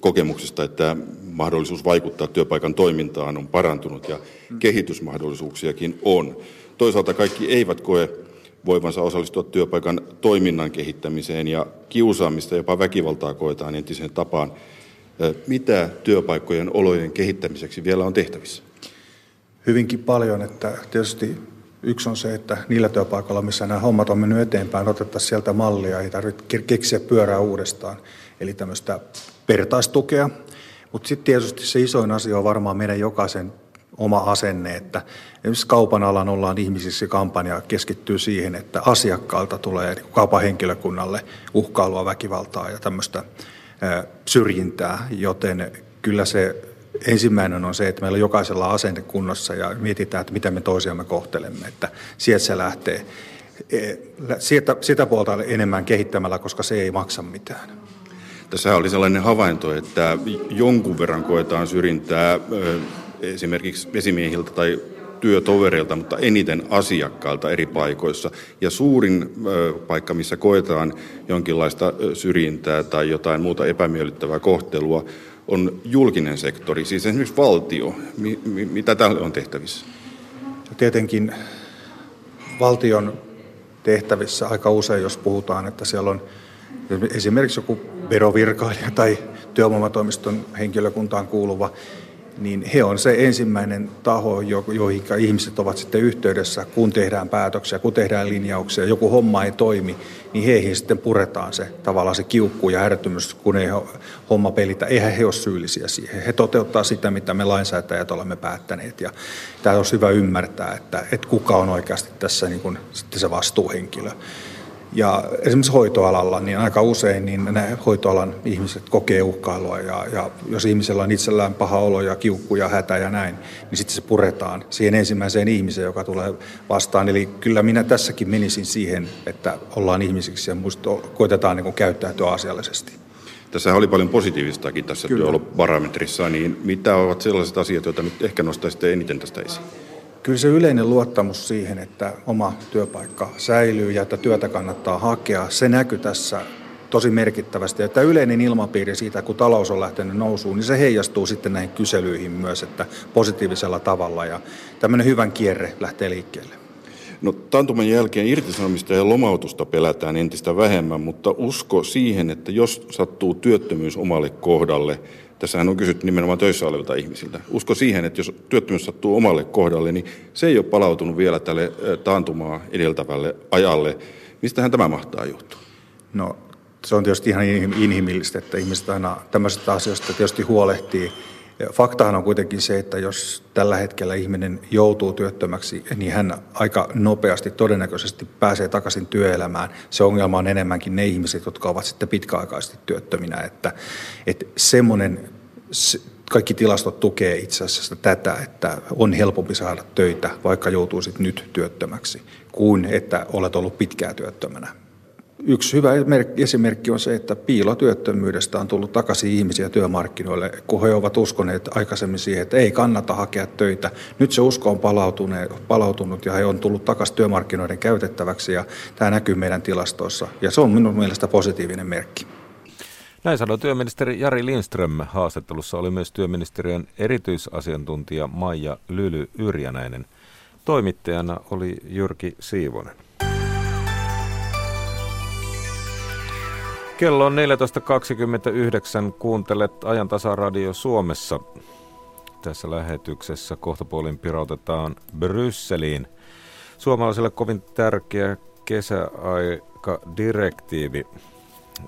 kokemuksesta, että mahdollisuus vaikuttaa työpaikan toimintaan on parantunut ja kehitysmahdollisuuksiakin on. Toisaalta kaikki eivät koe voivansa osallistua työpaikan toiminnan kehittämiseen ja kiusaamista, jopa väkivaltaa koetaan entiseen tapaan. Mitä työpaikkojen olojen kehittämiseksi vielä on tehtävissä? Hyvinkin paljon, että tietysti yksi on se, että niillä työpaikoilla, missä nämä hommat on mennyt eteenpäin, otettaisiin sieltä mallia, ei tarvitse keksiä pyörää uudestaan. Eli tämmöistä vertaistukea. Mutta sitten tietysti se isoin asia on varmaan meidän jokaisen oma asenne, että esimerkiksi kaupan alan ollaan ihmisissä kampanja keskittyy siihen, että asiakkaalta tulee niin kaupan henkilökunnalle uhkailua, väkivaltaa ja tämmöistä syrjintää, joten kyllä se ensimmäinen on se, että meillä on jokaisella asenne kunnossa ja mietitään, että miten me toisiamme kohtelemme, että sieltä se lähtee. E, sieltä, sitä puolta enemmän kehittämällä, koska se ei maksa mitään. Tässä oli sellainen havainto, että jonkun verran koetaan syrjintää esimerkiksi esimiehiltä tai työtovereilta, mutta eniten asiakkailta eri paikoissa. Ja suurin paikka, missä koetaan jonkinlaista syrjintää tai jotain muuta epämiellyttävää kohtelua, on julkinen sektori, siis esimerkiksi valtio. Mitä täällä on tehtävissä? Tietenkin valtion tehtävissä aika usein, jos puhutaan, että siellä on esimerkiksi joku verovirkailija tai työvoimatoimiston henkilökuntaan kuuluva, niin he on se ensimmäinen taho, joihin ihmiset ovat sitten yhteydessä, kun tehdään päätöksiä, kun tehdään linjauksia, joku homma ei toimi, niin heihin sitten puretaan se tavallaan se kiukku ja ärtymys, kun ei homma pelitä. Eihän he ole syyllisiä siihen. He toteuttaa sitä, mitä me lainsäätäjät olemme päättäneet. Ja tämä on hyvä ymmärtää, että, että kuka on oikeasti tässä niin kuin, sitten se vastuuhenkilö. Ja esimerkiksi hoitoalalla, niin aika usein niin nämä hoitoalan ihmiset kokee uhkailua ja, ja jos ihmisellä on itsellään paha olo ja kiukku ja hätä ja näin, niin sitten se puretaan siihen ensimmäiseen ihmiseen, joka tulee vastaan. Eli kyllä minä tässäkin menisin siihen, että ollaan ihmisiksi ja muista, koitetaan niin käyttäytyä asiallisesti. Tässä oli paljon positiivistakin tässä työoloparametrissa, niin mitä ovat sellaiset asiat, joita nyt ehkä nostaisitte eniten tästä esiin? Kyllä se yleinen luottamus siihen, että oma työpaikka säilyy ja että työtä kannattaa hakea, se näkyy tässä tosi merkittävästi. Että yleinen ilmapiiri siitä, kun talous on lähtenyt nousuun, niin se heijastuu sitten näihin kyselyihin myös, että positiivisella tavalla ja tämmöinen hyvän kierre lähtee liikkeelle. No taantuman jälkeen irtisanomista ja lomautusta pelätään entistä vähemmän, mutta usko siihen, että jos sattuu työttömyys omalle kohdalle, Tässähän on kysytty nimenomaan töissä olevilta ihmisiltä. Usko siihen, että jos työttömyys sattuu omalle kohdalle, niin se ei ole palautunut vielä tälle taantumaa edeltävälle ajalle. Mistähän tämä mahtaa johtua? No se on tietysti ihan inhimillistä, että ihmiset aina tämmöisistä asioista tietysti huolehtii. Faktahan on kuitenkin se, että jos tällä hetkellä ihminen joutuu työttömäksi, niin hän aika nopeasti todennäköisesti pääsee takaisin työelämään. Se ongelma on enemmänkin ne ihmiset, jotka ovat sitten pitkäaikaisesti työttöminä. Että, että semmoinen, kaikki tilastot tukee itse asiassa tätä, että on helpompi saada töitä, vaikka joutuisit nyt työttömäksi, kuin että olet ollut pitkää työttömänä. Yksi hyvä esimerkki on se, että piilotyöttömyydestä on tullut takaisin ihmisiä työmarkkinoille, kun he ovat uskoneet aikaisemmin siihen, että ei kannata hakea töitä. Nyt se usko on palautunut ja he on tullut takaisin työmarkkinoiden käytettäväksi ja tämä näkyy meidän tilastoissa ja se on minun mielestä positiivinen merkki. Näin sanoi työministeri Jari Lindström. Haastattelussa oli myös työministeriön erityisasiantuntija Maija Lyly Yrjänäinen. Toimittajana oli Jyrki Siivonen. Kello on 14.29. Kuuntelet ajan radio Suomessa. Tässä lähetyksessä kohtapuolin pirautetaan Brysseliin. Suomalaisille kovin tärkeä kesäaikadirektiivi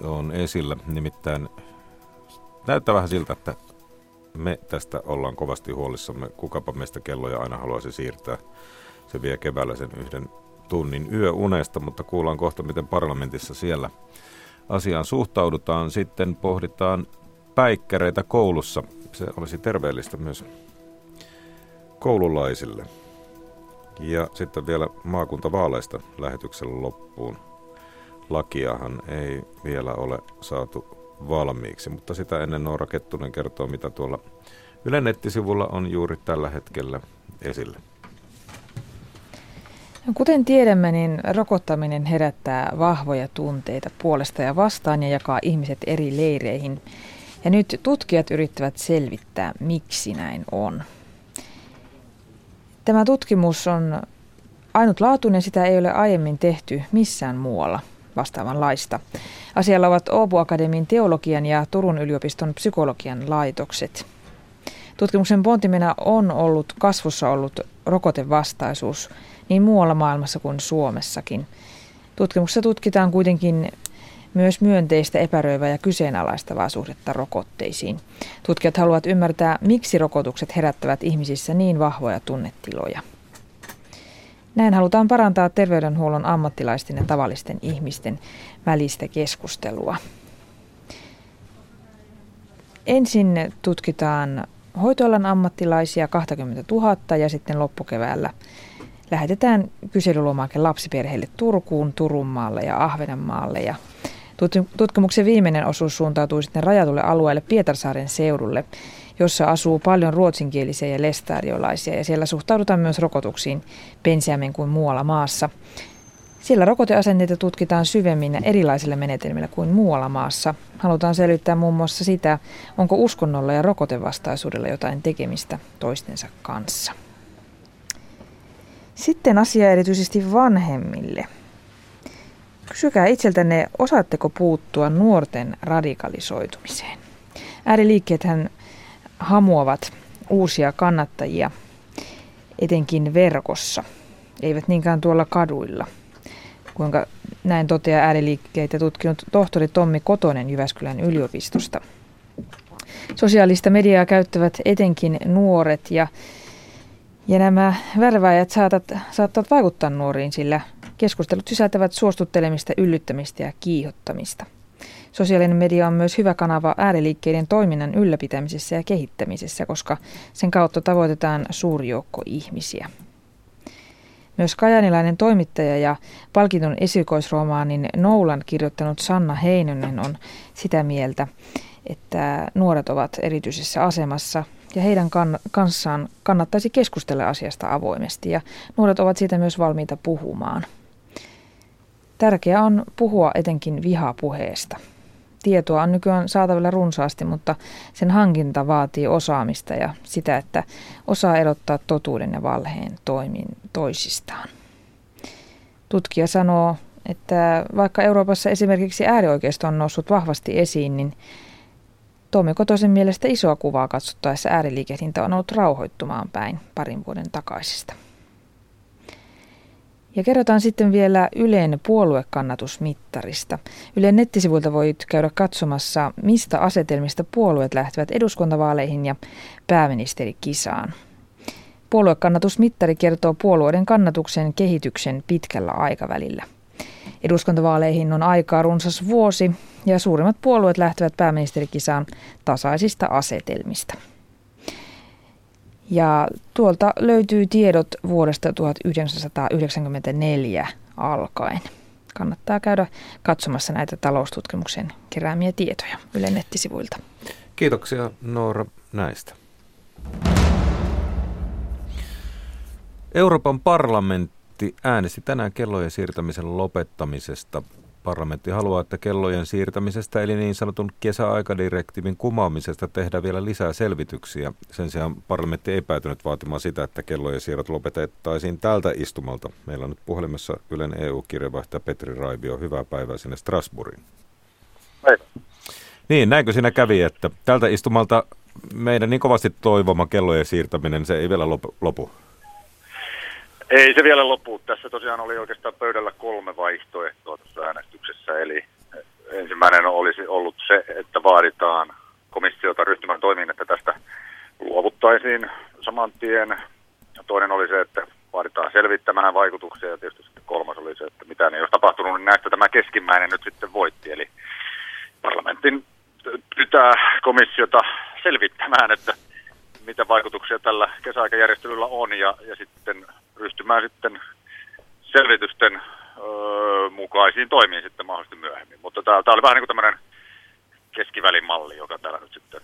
on esillä. Nimittäin näyttää vähän siltä, että me tästä ollaan kovasti huolissamme. Kukapa meistä kelloja aina haluaisi siirtää. Se vie keväällä sen yhden tunnin yöunesta, mutta kuullaan kohta, miten parlamentissa siellä – asiaan suhtaudutaan. Sitten pohditaan päikkäreitä koulussa. Se olisi terveellistä myös koululaisille. Ja sitten vielä maakuntavaaleista lähetyksen loppuun. Lakiahan ei vielä ole saatu valmiiksi, mutta sitä ennen Noora Kettunen kertoo, mitä tuolla Ylen nettisivulla on juuri tällä hetkellä esillä. Kuten tiedämme, niin rokottaminen herättää vahvoja tunteita puolesta ja vastaan ja jakaa ihmiset eri leireihin. Ja nyt tutkijat yrittävät selvittää, miksi näin on. Tämä tutkimus on ainutlaatuinen, sitä ei ole aiemmin tehty missään muualla vastaavanlaista. Asialla ovat Åbo Akademin teologian ja Turun yliopiston psykologian laitokset. Tutkimuksen pontimena on ollut kasvussa ollut rokotevastaisuus – niin muualla maailmassa kuin Suomessakin. Tutkimuksessa tutkitaan kuitenkin myös myönteistä, epäröivää ja kyseenalaistavaa suhdetta rokotteisiin. Tutkijat haluavat ymmärtää, miksi rokotukset herättävät ihmisissä niin vahvoja tunnetiloja. Näin halutaan parantaa terveydenhuollon ammattilaisten ja tavallisten ihmisten välistä keskustelua. Ensin tutkitaan hoitoalan ammattilaisia 20 000 ja sitten loppukeväällä lähetetään kyselylomake lapsiperheille Turkuun, Turunmaalle ja Ahvenanmaalle. Ja tutkimuksen viimeinen osuus suuntautuu sitten rajatulle alueelle Pietarsaaren seudulle, jossa asuu paljon ruotsinkielisiä ja lestadiolaisia ja siellä suhtaudutaan myös rokotuksiin pensiämmin kuin muualla maassa. Siellä rokoteasenteita tutkitaan syvemmin ja erilaisilla menetelmillä kuin muualla maassa. Halutaan selvittää muun muassa sitä, onko uskonnolla ja rokotevastaisuudella jotain tekemistä toistensa kanssa. Sitten asia erityisesti vanhemmille. Kysykää itseltänne, osaatteko puuttua nuorten radikalisoitumiseen. Ääriliikkeethän hamuavat uusia kannattajia, etenkin verkossa, eivät niinkään tuolla kaduilla. Kuinka näin toteaa ääriliikkeitä tutkinut tohtori Tommi Kotonen Jyväskylän yliopistosta. Sosiaalista mediaa käyttävät etenkin nuoret ja, ja nämä värväjät saatat, saattavat vaikuttaa nuoriin, sillä keskustelut sisältävät suostuttelemista, yllyttämistä ja kiihottamista. Sosiaalinen media on myös hyvä kanava ääriliikkeiden toiminnan ylläpitämisessä ja kehittämisessä, koska sen kautta tavoitetaan suuri joukko ihmisiä. Myös kajanilainen toimittaja ja palkitun esikoisromaanin Noulan kirjoittanut Sanna Heinonen on sitä mieltä, että nuoret ovat erityisessä asemassa ja heidän kanssaan kannattaisi keskustella asiasta avoimesti ja nuoret ovat siitä myös valmiita puhumaan. Tärkeää on puhua etenkin vihapuheesta. Tietoa on nykyään saatavilla runsaasti, mutta sen hankinta vaatii osaamista ja sitä, että osaa erottaa totuuden ja valheen toimin toisistaan. Tutkija sanoo, että vaikka Euroopassa esimerkiksi äärioikeisto on noussut vahvasti esiin, niin Tomi Kotosen mielestä isoa kuvaa katsottaessa ääriliikehdintä on ollut rauhoittumaan päin parin vuoden takaisista. Ja kerrotaan sitten vielä Ylen puoluekannatusmittarista. Ylen nettisivuilta voit käydä katsomassa, mistä asetelmista puolueet lähtevät eduskuntavaaleihin ja pääministerikisaan. Puoluekannatusmittari kertoo puolueiden kannatuksen kehityksen pitkällä aikavälillä. Eduskuntavaaleihin on aikaa runsas vuosi ja suurimmat puolueet lähtevät pääministerikisaan tasaisista asetelmista. Ja tuolta löytyy tiedot vuodesta 1994 alkaen. Kannattaa käydä katsomassa näitä taloustutkimuksen keräämiä tietoja Ylen nettisivuilta. Kiitoksia Noora näistä. Euroopan parlamentti äänesti tänään kellojen siirtämisen lopettamisesta Parlamentti haluaa, että kellojen siirtämisestä eli niin sanotun kesäaikadirektiivin kumoamisesta tehdään vielä lisää selvityksiä. Sen sijaan parlamentti ei päätynyt vaatimaan sitä, että kellojen siirrot lopetettaisiin tältä istumalta. Meillä on nyt puhelimessa Ylen EU-kirjavaihtaja Petri Raibio. Hyvää päivää sinne Strasbourgiin. Niin, näinkö siinä kävi, että tältä istumalta meidän niin kovasti toivoma kellojen siirtäminen, se ei vielä lopu? Ei se vielä lopu. Tässä tosiaan oli oikeastaan pöydällä kolme vaihtoehtoa tässä äänestyksessä. Eli ensimmäinen olisi ollut se, että vaaditaan komissiota ryhtymään toimiin, että tästä luovuttaisiin saman tien. Toinen oli se, että vaaditaan selvittämään vaikutuksia ja tietysti sitten kolmas oli se, että mitä ei olisi tapahtunut, niin näistä tämä keskimmäinen nyt sitten voitti. Eli parlamentin pitää komissiota selvittämään, että mitä vaikutuksia tällä kesäaikajärjestelyllä on ja, ja sitten ryhtymään sitten selvitysten öö, mukaisiin toimiin sitten mahdollisesti myöhemmin. Mutta tämä, tämä oli vähän niin kuin tämmöinen keskivälin malli, joka täällä nyt sitten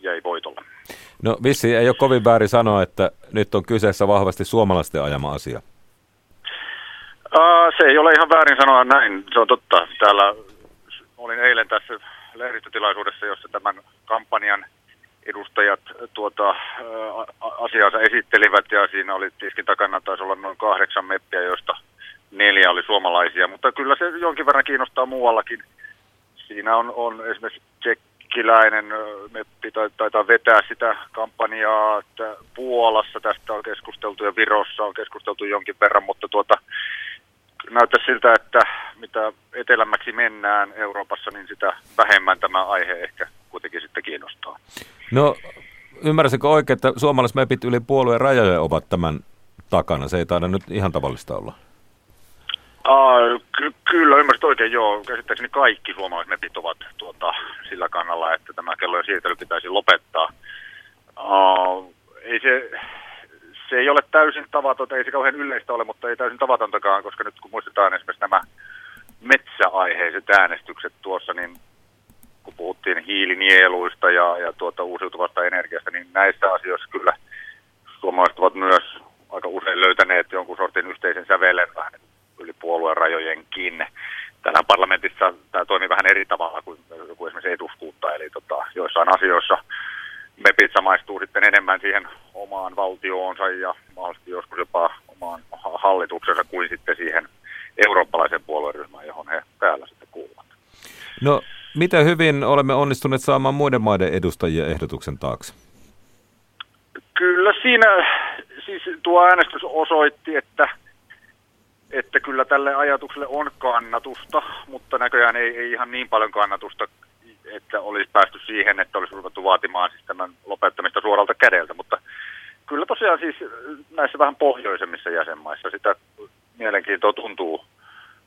jäi voitolle. No vissi ei ole kovin väärin sanoa, että nyt on kyseessä vahvasti suomalaisten ajama asia. Uh, se ei ole ihan väärin sanoa näin, se on totta. Täällä olin eilen tässä lehdistötilaisuudessa, jossa tämän kampanjan – edustajat tuota, asiansa esittelivät ja siinä oli tiskin takana taisi olla noin kahdeksan meppiä, joista neljä oli suomalaisia, mutta kyllä se jonkin verran kiinnostaa muuallakin. Siinä on, on esimerkiksi tsekkiläinen meppi tai, taitaa vetää sitä kampanjaa, että Puolassa tästä on keskusteltu ja Virossa on keskusteltu jonkin verran, mutta tuota, näyttää siltä, että mitä etelämmäksi mennään Euroopassa, niin sitä vähemmän tämä aihe ehkä kuitenkin sitten kiinnostaa. No, ymmärrätkö oikein, että suomalaismepit yli puolueen rajojen ovat tämän takana? Se ei taida nyt ihan tavallista olla. Uh, ky- kyllä, ymmärsit oikein, joo. Käsittääkseni kaikki suomalaismepit ovat tuota, sillä kannalla, että tämä kellojen siirtely pitäisi lopettaa. Uh, ei se, se ei ole täysin tavatonta, ei se kauhean yleistä ole, mutta ei täysin tavatontakaan, koska nyt kun muistetaan esimerkiksi nämä metsäaiheiset äänestykset tuossa, niin kun puhuttiin hiilinieluista ja, ja tuota uusiutuvasta energiasta, niin näissä asioissa kyllä suomalaiset ovat myös aika usein löytäneet jonkun sortin yhteisen sävelen vähän yli puolueen rajojenkin. Täällä parlamentissa tämä toimii vähän eri tavalla kuin, kuin esimerkiksi eduskunta, eli tota, joissain asioissa MEPit samaistuu sitten enemmän siihen omaan valtioonsa ja mahdollisesti joskus jopa omaan hallituksensa kuin sitten siihen eurooppalaisen puolueryhmään, johon he täällä sitten kuuluvat. No, miten hyvin olemme onnistuneet saamaan muiden maiden edustajia ehdotuksen taakse? siinä siis tuo äänestys osoitti, että, että kyllä tälle ajatukselle on kannatusta, mutta näköjään ei, ei ihan niin paljon kannatusta, että olisi päästy siihen, että olisi ruvettu vaatimaan siis tämän lopettamista suoralta kädeltä, mutta kyllä tosiaan siis näissä vähän pohjoisemmissa jäsenmaissa sitä mielenkiintoa tuntuu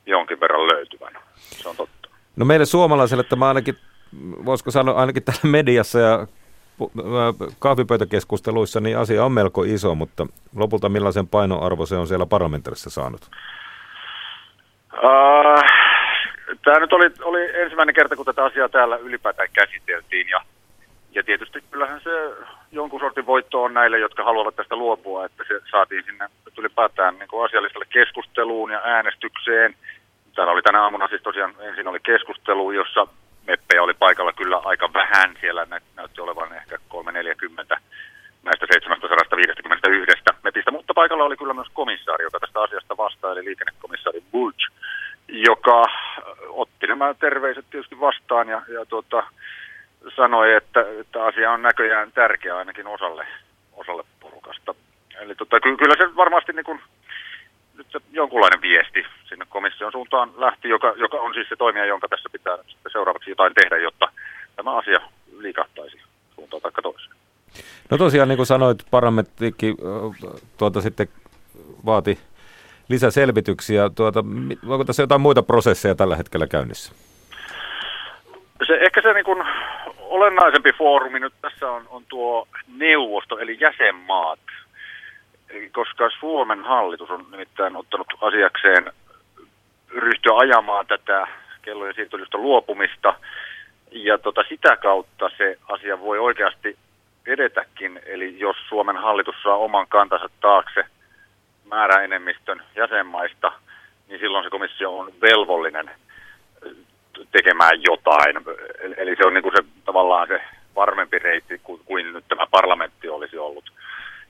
jonkin verran löytyvän. Se on totta. No meille suomalaisille tämä ainakin, voisiko sanoa ainakin täällä mediassa ja kahvipöytäkeskusteluissa, niin asia on melko iso, mutta lopulta millaisen painoarvo se on siellä parlamentarissa saanut? Uh, tämä nyt oli, oli ensimmäinen kerta, kun tätä asiaa täällä ylipäätään käsiteltiin ja, ja tietysti kyllähän se jonkun sortin voitto on näille, jotka haluavat tästä luopua, että se saatiin sinne ylipäätään niin asiallistalle keskusteluun ja äänestykseen. Täällä oli tänä aamuna siis tosiaan ensin oli keskustelu, jossa meppejä oli paikalla kyllä aika vähän. Siellä nä- näytti olevan ehkä 340 näistä 751 mepistä, mutta paikalla oli kyllä myös komissaari, joka tästä asiasta vastaa, eli liikennekomissaari Bulge, joka otti nämä terveiset tietysti vastaan ja, ja tuota, sanoi, että, että asia on näköjään tärkeä ainakin osalle, osalle porukasta. Eli tota, kyllä se varmasti niin kuin, nyt se jonkunlainen viesti sinne komission suuntaan lähti, joka, joka on siis se toimija, jonka tässä pitää seuraavaksi jotain tehdä, jotta tämä asia liikahtaisi suuntaan tai toiseen. No tosiaan, niin kuin sanoit, parlamenttikin tuota sitten vaati lisäselvityksiä. Tuota, onko tässä jotain muita prosesseja tällä hetkellä käynnissä? Se, ehkä se niin kuin olennaisempi foorumi nyt tässä on, on tuo neuvosto, eli jäsenmaat. Koska Suomen hallitus on nimittäin ottanut asiakseen ryhtyä ajamaan tätä kellojen siirtelystä luopumista, ja tota, sitä kautta se asia voi oikeasti edetäkin, eli jos Suomen hallitus saa oman kantansa taakse määräenemmistön jäsenmaista, niin silloin se komissio on velvollinen tekemään jotain. Eli se on niin kuin se, tavallaan se varmempi reitti kuin, nyt tämä parlamentti olisi ollut.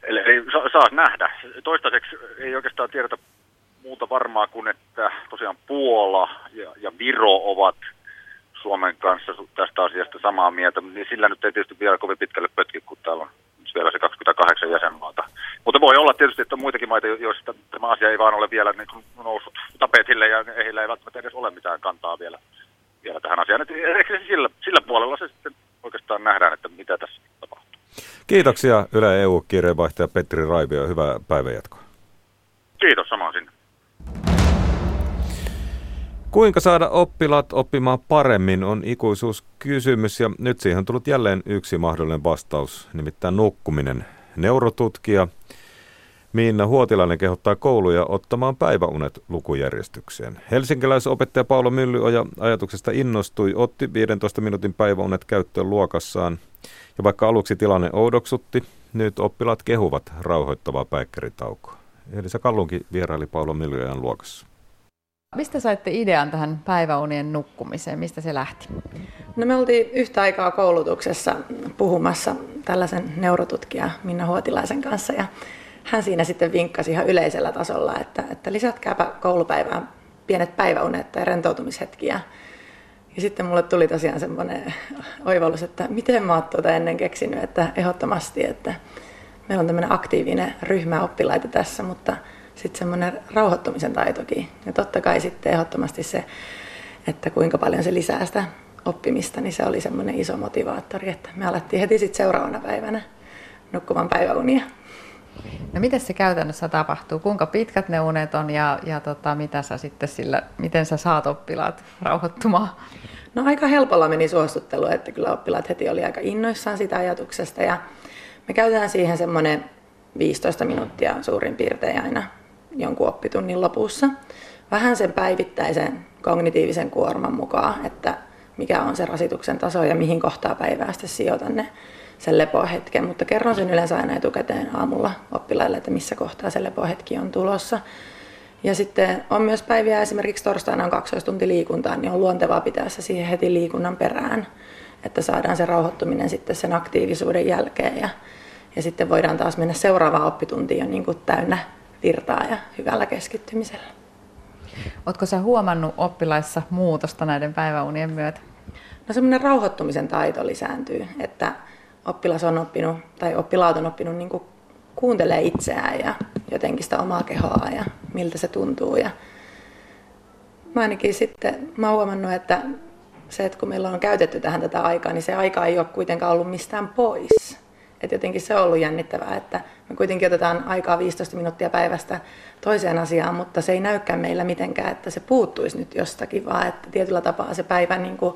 Eli, eli saa nähdä. Toistaiseksi ei oikeastaan tiedetä muuta varmaa kuin, että tosiaan Puola ja, ja Viro ovat Suomen kanssa tästä asiasta samaa mieltä, niin sillä nyt ei tietysti vielä kovin pitkälle pötki, kun täällä on vielä se 28 jäsenmaata. Mutta voi olla tietysti, että on muitakin maita, joista tämä asia ei vaan ole vielä niin noussut tapetille ja heillä ei välttämättä edes ole mitään kantaa vielä, vielä tähän asiaan. Ehkä sillä, sillä puolella se sitten oikeastaan nähdään, että mitä tässä tapahtuu. Kiitoksia Yle EU-kirjeenvaihtaja Petri Raivio. Hyvää päivänjatkoa. Kiitos, samoin sinne. Kuinka saada oppilaat oppimaan paremmin on ikuisuuskysymys ja nyt siihen on tullut jälleen yksi mahdollinen vastaus, nimittäin nukkuminen. Neurotutkija Miinna Huotilainen kehottaa kouluja ottamaan päiväunet lukujärjestykseen. Helsinkiläisopettaja Paolo Myllyoja ajatuksesta innostui, otti 15 minuutin päiväunet käyttöön luokassaan. Ja vaikka aluksi tilanne oudoksutti, nyt oppilaat kehuvat rauhoittavaa päikkäritaukoa. Elisa Kallunki vieraili Paolo Myllyojan luokassa. Mistä saitte idean tähän päiväunien nukkumiseen? Mistä se lähti? No me oltiin yhtä aikaa koulutuksessa puhumassa tällaisen neurotutkija Minna Huotilaisen kanssa ja hän siinä sitten vinkkasi ihan yleisellä tasolla, että, että lisätkääpä koulupäivään pienet päiväunet tai rentoutumishetkiä. Ja sitten mulle tuli tosiaan semmoinen oivallus, että miten mä oon tuota ennen keksinyt, että ehdottomasti, että meillä on tämmöinen aktiivinen ryhmä oppilaita tässä, mutta sitten semmoinen rauhoittumisen taitokin. Ja totta kai sitten ehdottomasti se, että kuinka paljon se lisää sitä oppimista, niin se oli semmoinen iso motivaattori, että me alettiin heti sitten seuraavana päivänä nukkuvan päiväunia. No miten se käytännössä tapahtuu? Kuinka pitkät ne unet on ja, ja tota, mitä sä sitten sillä, miten sä saat oppilaat rauhoittumaan? No aika helpolla meni suostuttelu, että kyllä oppilaat heti oli aika innoissaan sitä ajatuksesta ja me käytetään siihen semmoinen 15 minuuttia suurin piirtein aina jonkun oppitunnin lopussa. Vähän sen päivittäisen kognitiivisen kuorman mukaan, että mikä on se rasituksen taso ja mihin kohtaa päivää sitten sijoitan ne sen lepohetken, mutta kerron sen yleensä aina etukäteen aamulla oppilaille, että missä kohtaa se lepohetki on tulossa. Ja sitten on myös päiviä, esimerkiksi torstaina on 12 tunti liikuntaa, niin on luontevaa pitää se siihen heti liikunnan perään, että saadaan se rauhoittuminen sitten sen aktiivisuuden jälkeen ja, ja sitten voidaan taas mennä seuraavaan oppituntiin jo niin kuin täynnä virtaa ja hyvällä keskittymisellä. Oletko sä huomannut oppilaissa muutosta näiden päiväunien myötä? No semmoinen rauhoittumisen taito lisääntyy, että oppilas on oppinut tai oppilaat on oppinut niin kuin kuuntelee itseään ja jotenkin sitä omaa kehoa ja miltä se tuntuu. Ja mä ainakin sitten mä oon huomannut, että se, että kun meillä on käytetty tähän tätä aikaa, niin se aika ei ole kuitenkaan ollut mistään pois. Et jotenkin se on ollut jännittävää, että me kuitenkin otetaan aikaa 15 minuuttia päivästä toiseen asiaan, mutta se ei näykään meillä mitenkään, että se puuttuisi nyt jostakin, vaan että tietyllä tapaa se päivä niin kuin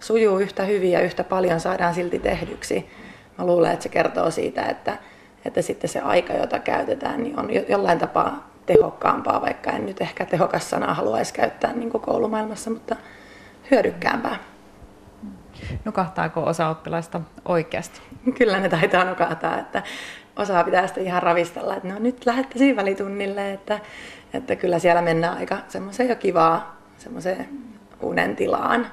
sujuu yhtä hyvin ja yhtä paljon saadaan silti tehdyksi. Mä luulen, että se kertoo siitä, että, että sitten se aika, jota käytetään, niin on jollain tapaa tehokkaampaa, vaikka en nyt ehkä tehokas sanaa haluaisi käyttää niin kuin koulumaailmassa, mutta hyödykkäämpää. Nukahtaako osa oppilaista oikeasti? Kyllä ne taitaa nukahtaa, että osaa pitää sitä ihan ravistella, että no nyt lähettäisiin välitunnille, että, että kyllä siellä mennään aika semmoiseen jo kivaa, semmoiseen unen tilaan.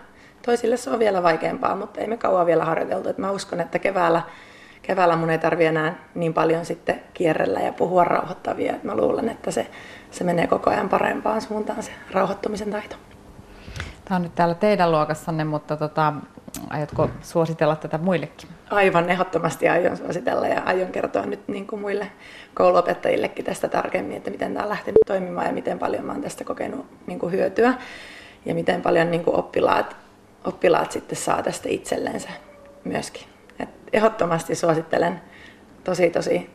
Toisille se on vielä vaikeampaa, mutta ei me kauan vielä harjoiteltu. Että mä uskon, että keväällä, keväällä mun ei tarvi enää niin paljon sitten kierrellä ja puhua rauhoittavia. Että mä luulen, että se, se menee koko ajan parempaan suuntaan se rauhoittumisen taito. Tämä on nyt täällä teidän luokassanne, mutta tota, aiotko suositella tätä muillekin? Aivan ehdottomasti aion suositella ja aion kertoa nyt niin kuin muille kouluopettajillekin tästä tarkemmin, että miten tämä on lähtenyt toimimaan ja miten paljon mä olen tästä kokenut niin kuin hyötyä ja miten paljon niin kuin oppilaat, oppilaat sitten saa tästä itsellensä myöskin. Et ehdottomasti suosittelen tosi tosi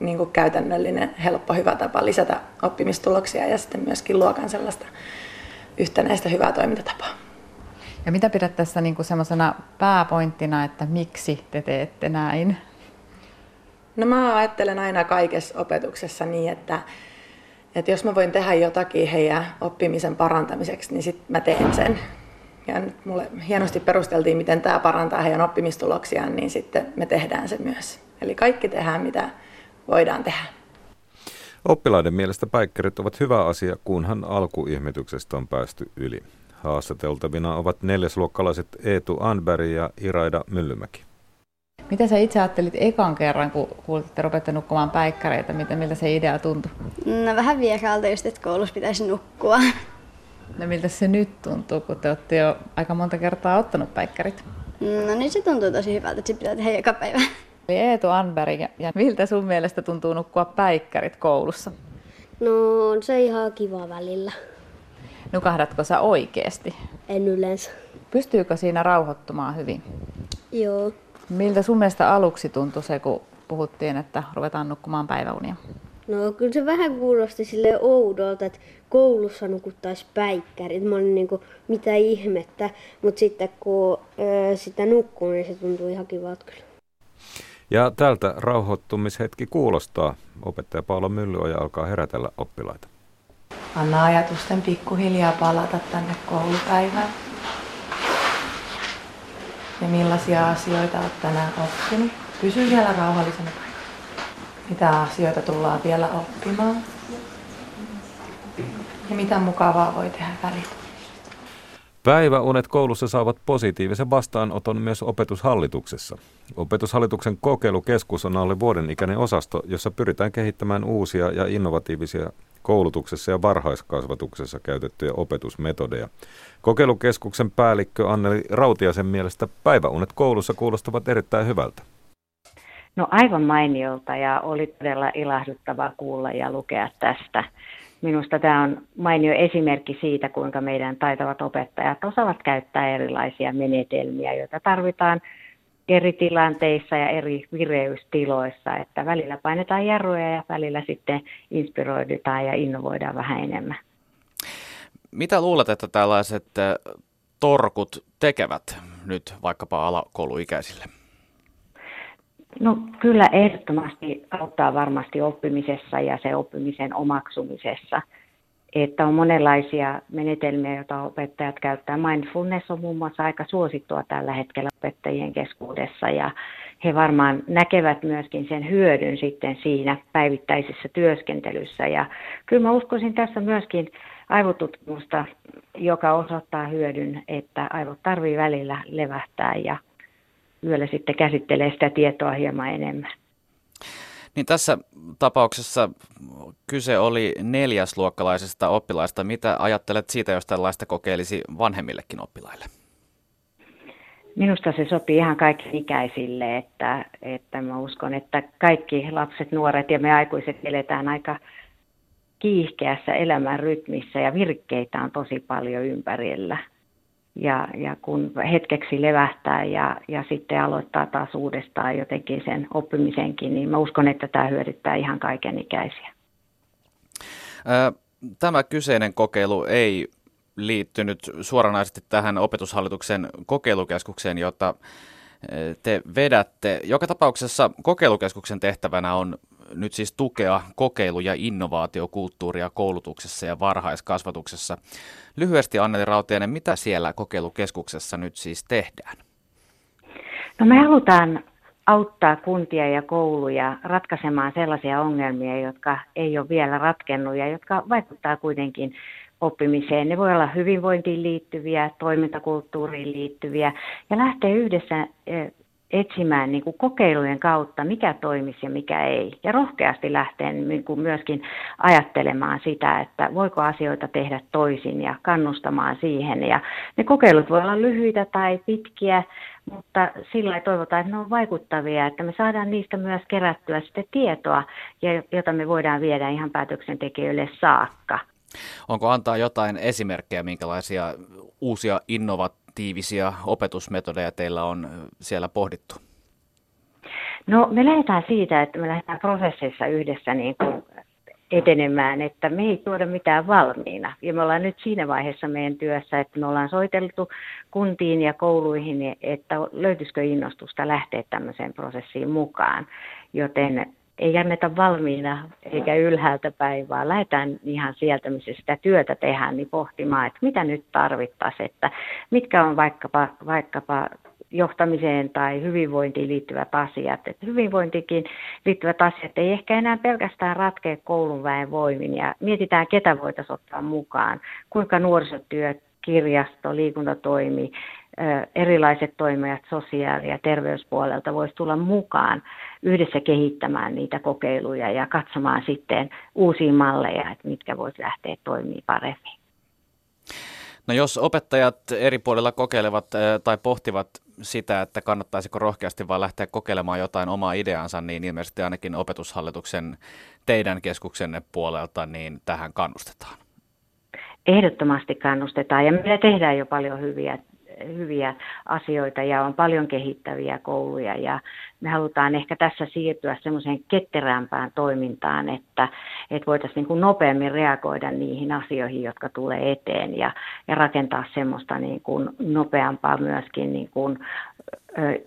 niin kuin käytännöllinen, helppo, hyvä tapa lisätä oppimistuloksia ja sitten myöskin luokan sellaista yhtenäistä hyvää toimintatapaa. Ja mitä pidät tässä niin kuin semmoisena pääpointtina, että miksi te teette näin? No mä ajattelen aina kaikessa opetuksessa niin, että, että jos mä voin tehdä jotakin heidän oppimisen parantamiseksi, niin sitten mä teen sen. Ja nyt mulle hienosti perusteltiin, miten tämä parantaa heidän oppimistuloksiaan, niin sitten me tehdään se myös. Eli kaikki tehdään, mitä voidaan tehdä. Oppilaiden mielestä päikkärit ovat hyvä asia, kunhan alkuihmetyksestä on päästy yli. Haastateltavina ovat neljäsluokkalaiset Eetu Anberg ja Iraida Myllymäki. Mitä sä itse ajattelit ekan kerran, kun kuulit, että rupette nukkumaan päikkäreitä? Mitä, miltä se idea tuntui? No vähän vieraalta just, että koulussa pitäisi nukkua. No miltä se nyt tuntuu, kun te olette jo aika monta kertaa ottanut päikkärit? No niin se tuntuu tosi hyvältä, että se pitää tehdä joka päivä. Eli Eetu Anberg, ja miltä sun mielestä tuntuu nukkua päikkärit koulussa? No on se ihan kiva välillä. Nukahdatko sä oikeasti? En yleensä. Pystyykö siinä rauhoittumaan hyvin? Joo. Miltä sun mielestä aluksi tuntui se, kun puhuttiin, että ruvetaan nukkumaan päiväunia? No kyllä se vähän kuulosti sille oudolta, että koulussa nukuttaisi päikkärit. Mä olin niin kuin, mitä ihmettä, mutta sitten kun ö, sitä nukkuu, niin se tuntuu ihan kivalta kyllä. Ja tältä rauhoittumishetki kuulostaa. Opettaja Paula Myllyoja alkaa herätellä oppilaita. Anna ajatusten pikkuhiljaa palata tänne koulupäivään. Ja millaisia asioita olet tänään oppinut? Pysy vielä rauhallisena. Mitä asioita tullaan vielä oppimaan? Ja mitä mukavaa voi tehdä välillä? Päiväunet koulussa saavat positiivisen vastaanoton myös opetushallituksessa. Opetushallituksen kokeilukeskus on alle vuoden ikäinen osasto, jossa pyritään kehittämään uusia ja innovatiivisia koulutuksessa ja varhaiskasvatuksessa käytettyjä opetusmetodeja. Kokeilukeskuksen päällikkö Anneli Rautiasen mielestä päiväunet koulussa kuulostavat erittäin hyvältä. No aivan mainiolta ja oli todella ilahduttavaa kuulla ja lukea tästä. Minusta tämä on mainio esimerkki siitä, kuinka meidän taitavat opettajat osaavat käyttää erilaisia menetelmiä, joita tarvitaan eri tilanteissa ja eri vireystiloissa, että välillä painetaan jarruja ja välillä sitten inspiroidutaan ja innovoidaan vähän enemmän. Mitä luulet, että tällaiset torkut tekevät nyt vaikkapa alakouluikäisille? No kyllä ehdottomasti auttaa varmasti oppimisessa ja se oppimisen omaksumisessa. Että on monenlaisia menetelmiä, joita opettajat käyttää. Mindfulness on muun muassa aika suosittua tällä hetkellä opettajien keskuudessa ja he varmaan näkevät myöskin sen hyödyn sitten siinä päivittäisessä työskentelyssä. Ja kyllä mä uskoisin tässä myöskin aivotutkimusta, joka osoittaa hyödyn, että aivot tarvii välillä levähtää ja yöllä sitten käsittelee sitä tietoa hieman enemmän. Niin tässä tapauksessa kyse oli neljäsluokkalaisesta oppilaista. Mitä ajattelet siitä, jos tällaista kokeilisi vanhemmillekin oppilaille? Minusta se sopii ihan kaikki ikäisille, että, että mä uskon, että kaikki lapset, nuoret ja me aikuiset eletään aika kiihkeässä elämän rytmissä ja virkkeitä on tosi paljon ympärillä. Ja, ja kun hetkeksi levähtää ja, ja sitten aloittaa taas uudestaan jotenkin sen oppimisenkin, niin mä uskon, että tämä hyödyttää ihan kaiken ikäisiä. Tämä kyseinen kokeilu ei liittynyt suoranaisesti tähän opetushallituksen kokeilukeskukseen, jota te vedätte. Joka tapauksessa kokeilukeskuksen tehtävänä on nyt siis tukea kokeilu- ja innovaatiokulttuuria koulutuksessa ja varhaiskasvatuksessa. Lyhyesti Anneli Rautiainen, mitä siellä kokeilukeskuksessa nyt siis tehdään? No me halutaan auttaa kuntia ja kouluja ratkaisemaan sellaisia ongelmia, jotka ei ole vielä ratkennut ja jotka vaikuttaa kuitenkin oppimiseen. Ne voi olla hyvinvointiin liittyviä, toimintakulttuuriin liittyviä ja lähteä yhdessä etsimään niin kuin kokeilujen kautta, mikä toimisi ja mikä ei. Ja rohkeasti lähteä niin kuin myöskin ajattelemaan sitä, että voiko asioita tehdä toisin ja kannustamaan siihen. Ja ne kokeilut voi olla lyhyitä tai pitkiä, mutta sillä toivotaan, että ne on vaikuttavia, että me saadaan niistä myös kerättyä sitten tietoa, jota me voidaan viedä ihan päätöksentekijöille saakka. Onko antaa jotain esimerkkejä, minkälaisia uusia innovatiivisia opetusmetodeja teillä on siellä pohdittu? No me lähdetään siitä, että me lähdetään prosessissa yhdessä niin kuin etenemään, että me ei tuoda mitään valmiina. Ja me ollaan nyt siinä vaiheessa meidän työssä, että me ollaan soiteltu kuntiin ja kouluihin, että löytyisikö innostusta lähteä tämmöiseen prosessiin mukaan. Joten ei anneta valmiina eikä ylhäältä päin, vaan lähdetään ihan sieltä, missä sitä työtä tehdään, niin pohtimaan, että mitä nyt tarvittaisiin, että mitkä on vaikkapa, vaikkapa johtamiseen tai hyvinvointiin liittyvät asiat. Että hyvinvointikin liittyvät asiat ei ehkä enää pelkästään ratkea koulun väen voimin ja mietitään, ketä voitaisiin ottaa mukaan, kuinka nuorisotyö, kirjasto, liikuntatoimi, erilaiset toimijat sosiaali- ja terveyspuolelta voisi tulla mukaan yhdessä kehittämään niitä kokeiluja ja katsomaan sitten uusia malleja, että mitkä voisi lähteä toimimaan paremmin. No jos opettajat eri puolilla kokeilevat tai pohtivat sitä, että kannattaisiko rohkeasti vaan lähteä kokeilemaan jotain omaa ideansa, niin ilmeisesti ainakin opetushallituksen teidän keskuksenne puolelta niin tähän kannustetaan. Ehdottomasti kannustetaan ja meillä tehdään jo paljon hyviä hyviä asioita ja on paljon kehittäviä kouluja ja me halutaan ehkä tässä siirtyä semmoiseen ketterämpään toimintaan, että, että voitaisiin niin kuin nopeammin reagoida niihin asioihin, jotka tulee eteen ja, ja rakentaa semmoista niin kuin nopeampaa myöskin niin kuin,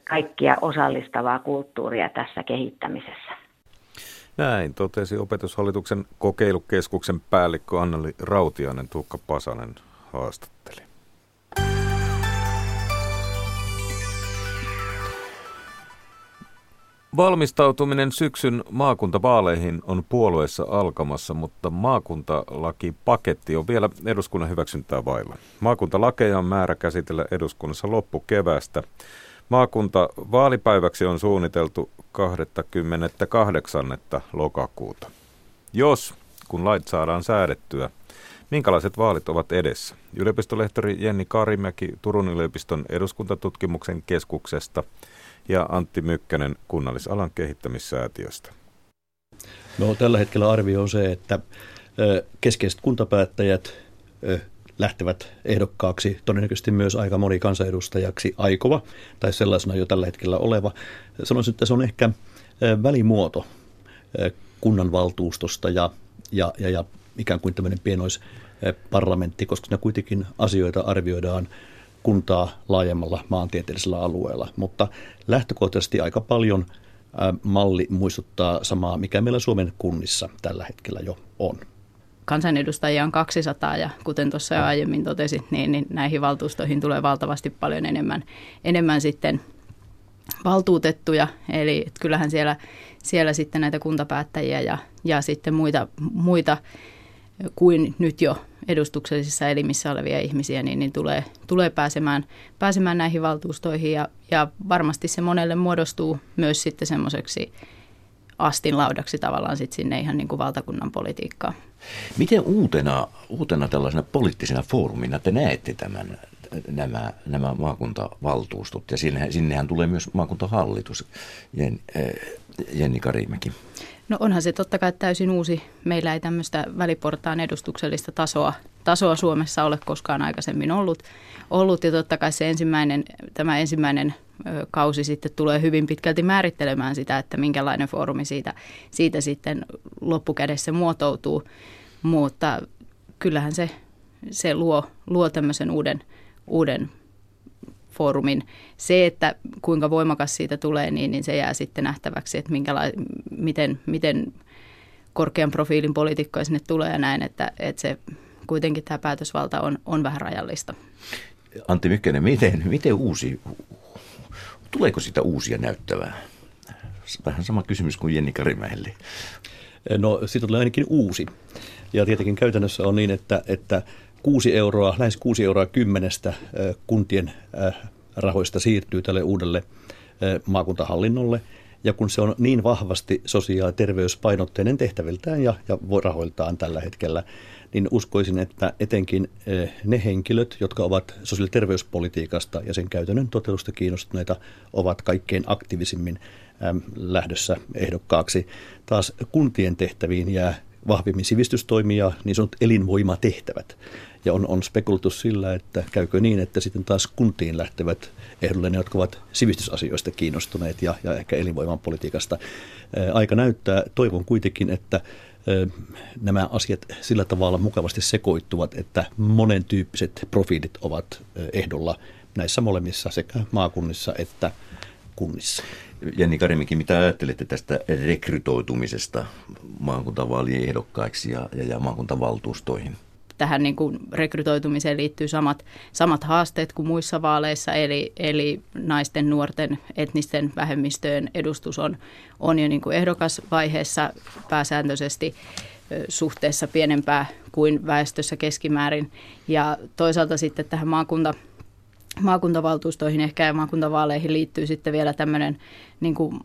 kaikkia osallistavaa kulttuuria tässä kehittämisessä. Näin totesi opetushallituksen kokeilukeskuksen päällikkö Anneli Rautiainen, Tuukka Pasanen haastatteli. Valmistautuminen syksyn maakuntavaaleihin on puolueessa alkamassa, mutta maakuntalakipaketti on vielä eduskunnan hyväksyntää vailla. Maakuntalakeja on määrä käsitellä eduskunnassa loppukevästä. Maakuntavaalipäiväksi on suunniteltu 28. lokakuuta. Jos, kun lait saadaan säädettyä, minkälaiset vaalit ovat edessä? Yliopistolehtori Jenni Karimäki Turun yliopiston eduskuntatutkimuksen keskuksesta – ja Antti Mykkänen kunnallisalan kehittämissäätiöstä. No, tällä hetkellä arvio on se, että keskeiset kuntapäättäjät lähtevät ehdokkaaksi, todennäköisesti myös aika moni kansanedustajaksi aikova tai sellaisena jo tällä hetkellä oleva. Sanoisin, että se on ehkä välimuoto kunnanvaltuustosta ja, ja, ja, ja ikään kuin tämmöinen pienoisparlamentti, koska siinä kuitenkin asioita arvioidaan kuntaa laajemmalla maantieteellisellä alueella, mutta lähtökohtaisesti aika paljon malli muistuttaa samaa, mikä meillä Suomen kunnissa tällä hetkellä jo on. Kansanedustajia on 200 ja kuten tuossa jo aiemmin totesit, niin, niin näihin valtuustoihin tulee valtavasti paljon enemmän, enemmän sitten valtuutettuja, eli kyllähän siellä, siellä sitten näitä kuntapäättäjiä ja, ja sitten muita, muita kuin nyt jo edustuksellisissa elimissä olevia ihmisiä, niin, niin tulee, tulee pääsemään, pääsemään näihin valtuustoihin ja, ja varmasti se monelle muodostuu myös sitten semmoiseksi astinlaudaksi tavallaan sit sinne ihan niin kuin valtakunnan politiikkaan. Miten uutena, uutena tällaisena poliittisena foorumina te näette tämän nämä, nämä maakuntavaltuustot ja sinnehän, sinnehän tulee myös maakuntahallitus, Jen, Jenni Karimäki. No onhan se totta kai täysin uusi. Meillä ei tämmöistä väliportaan edustuksellista tasoa, tasoa Suomessa ole koskaan aikaisemmin ollut. ollut ja totta kai se ensimmäinen, tämä ensimmäinen kausi sitten tulee hyvin pitkälti määrittelemään sitä, että minkälainen foorumi siitä, siitä sitten loppukädessä muotoutuu. Mutta kyllähän se, se luo, luo tämmöisen uuden, uuden foorumin. Se, että kuinka voimakas siitä tulee, niin, niin se jää sitten nähtäväksi, että miten, miten korkean profiilin poliitikkoja sinne tulee ja näin, että, että se kuitenkin tämä päätösvalta on, on vähän rajallista. Antti Mykkänen, miten, miten uusi, tuleeko sitä uusia näyttävää? Vähän sama kysymys kuin Jenni Karimäelle. No siitä tulee ainakin uusi. Ja tietenkin käytännössä on niin, että, että 6 euroa, lähes 6 euroa kymmenestä kuntien rahoista siirtyy tälle uudelle maakuntahallinnolle. Ja kun se on niin vahvasti sosiaali- ja terveyspainotteinen tehtäviltään ja, ja rahoiltaan tällä hetkellä, niin uskoisin, että etenkin ne henkilöt, jotka ovat sosiaali- ja terveyspolitiikasta ja sen käytännön toteutusta kiinnostuneita, ovat kaikkein aktiivisimmin lähdössä ehdokkaaksi. Taas kuntien tehtäviin jää vahvimmin sivistystoimia, niin sanotut elinvoimatehtävät. Ja on, on spekuloitu sillä, että käykö niin, että sitten taas kuntiin lähtevät ehdolle ne, jotka ovat sivistysasioista kiinnostuneet ja, ja ehkä elinvoiman politiikasta. Aika näyttää, toivon kuitenkin, että nämä asiat sillä tavalla mukavasti sekoittuvat, että monen tyyppiset profiilit ovat ehdolla näissä molemmissa sekä maakunnissa että kunnissa. Jenni Karimikin, mitä ajattelette tästä rekrytoitumisesta maakuntavaalien ehdokkaiksi ja, ja, ja maakuntavaltuustoihin? Tähän niin kuin rekrytoitumiseen liittyy samat, samat haasteet kuin muissa vaaleissa, eli, eli naisten, nuorten, etnisten vähemmistöjen edustus on, on jo niin kuin ehdokasvaiheessa pääsääntöisesti suhteessa pienempää kuin väestössä keskimäärin. Ja toisaalta sitten tähän maakunta maakuntavaltuustoihin ehkä ja maakuntavaaleihin liittyy sitten vielä tämmöinen niin kuin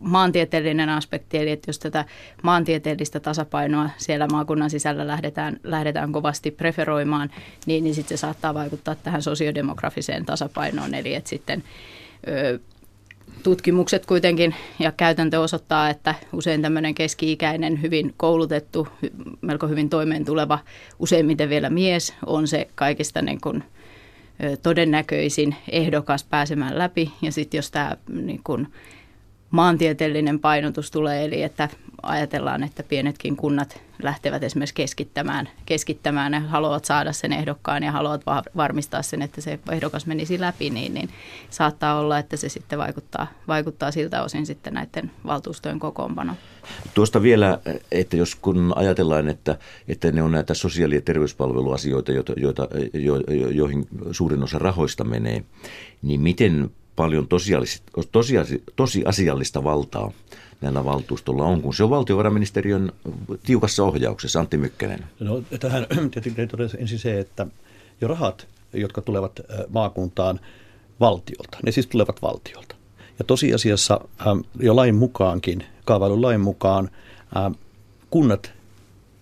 maantieteellinen aspekti, eli että jos tätä maantieteellistä tasapainoa siellä maakunnan sisällä lähdetään, lähdetään kovasti preferoimaan, niin, niin sitten se saattaa vaikuttaa tähän sosiodemografiseen tasapainoon, eli että sitten ö, tutkimukset kuitenkin ja käytäntö osoittaa, että usein tämmöinen keski-ikäinen, hyvin koulutettu, melko hyvin toimeentuleva, useimmiten vielä mies on se kaikista niin kuin – todennäköisin ehdokas pääsemään läpi. Ja sitten jos tämä niin kun, maantieteellinen painotus tulee, eli että ajatellaan, että pienetkin kunnat lähtevät esimerkiksi keskittämään, keskittämään ja haluavat saada sen ehdokkaan ja haluavat varmistaa sen, että se ehdokas menisi läpi, niin, niin saattaa olla, että se sitten vaikuttaa, vaikuttaa siltä osin sitten näiden valtuustojen kokoonpanoon. Tuosta vielä, että jos kun ajatellaan, että, että ne on näitä sosiaali- ja terveyspalveluasioita, joita, joita, jo, jo, joihin suurin osa rahoista menee, niin miten paljon tosiasiallista valtaa näillä valtuustolla on, kun se on valtiovarainministeriön tiukassa ohjauksessa. Antti Mykkänen. No, tähän tietenkin ensin se, että jo rahat, jotka tulevat maakuntaan valtiolta, ne siis tulevat valtiolta. Ja tosiasiassa jo lain mukaankin, kaavailun lain mukaan, kunnat,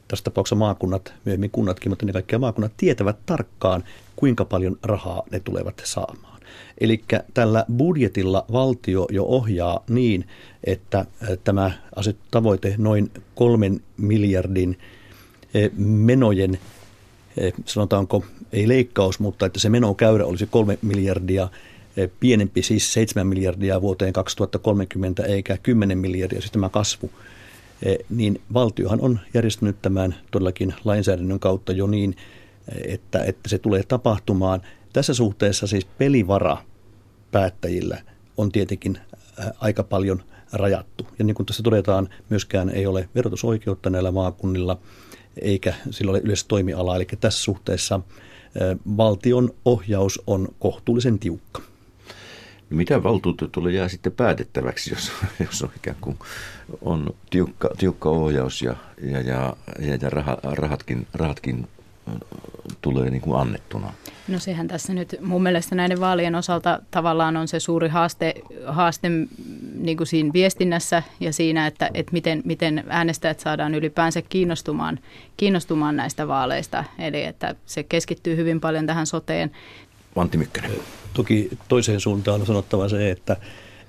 tässä tapauksessa maakunnat, myöhemmin kunnatkin, mutta ne kaikkia maakunnat tietävät tarkkaan, kuinka paljon rahaa ne tulevat saamaan. Eli tällä budjetilla valtio jo ohjaa niin, että tämä tavoite noin kolmen miljardin menojen, sanotaanko ei leikkaus, mutta että se menokäyrä olisi kolme miljardia pienempi, siis 7 miljardia vuoteen 2030 eikä 10 miljardia, siis tämä kasvu, niin valtiohan on järjestänyt tämän todellakin lainsäädännön kautta jo niin, että, että se tulee tapahtumaan – tässä suhteessa siis pelivara päättäjillä on tietenkin aika paljon rajattu. Ja niin kuin tässä todetaan, myöskään ei ole verotusoikeutta näillä maakunnilla, eikä sillä ole yleistä toimialaa. Eli tässä suhteessa valtion ohjaus on kohtuullisen tiukka. No mitä valtuutetulle jää sitten päätettäväksi, jos, jos on ikään kuin on tiukka, tiukka ohjaus ja, ja, ja, ja rahatkin, rahatkin tulee niin kuin annettuna? No sehän tässä nyt mun mielestä näiden vaalien osalta tavallaan on se suuri haaste, haaste niin kuin siinä viestinnässä ja siinä, että, että miten, miten äänestäjät saadaan ylipäänsä kiinnostumaan, kiinnostumaan näistä vaaleista. Eli että se keskittyy hyvin paljon tähän soteen. Antti Mykkänen. Toki toiseen suuntaan on sanottava se, että,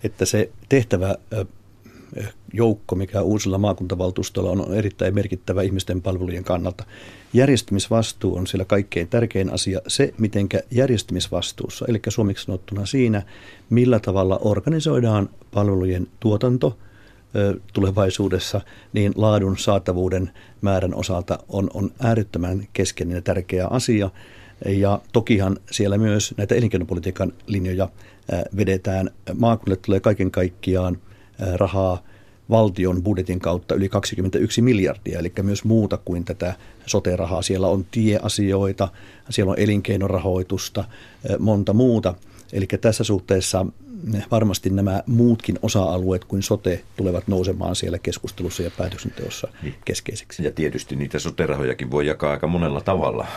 että se tehtävä joukko, mikä uusilla maakuntavaltuustolla on, on erittäin merkittävä ihmisten palvelujen kannalta. Järjestämisvastuu on siellä kaikkein tärkein asia. Se, mitenkä järjestämisvastuussa, eli suomeksi sanottuna siinä, millä tavalla organisoidaan palvelujen tuotanto tulevaisuudessa, niin laadun saatavuuden määrän osalta on, on äärettömän keskeinen ja tärkeä asia. Ja tokihan siellä myös näitä elinkeinopolitiikan linjoja vedetään. Maakunnille tulee kaiken kaikkiaan rahaa valtion budjetin kautta yli 21 miljardia, eli myös muuta kuin tätä sote-rahaa. Siellä on tieasioita, siellä on elinkeinorahoitusta, monta muuta. Eli tässä suhteessa varmasti nämä muutkin osa-alueet kuin sote tulevat nousemaan siellä keskustelussa ja päätöksenteossa niin. keskeisiksi. Ja tietysti niitä sote-rahojakin voi jakaa aika monella tavalla,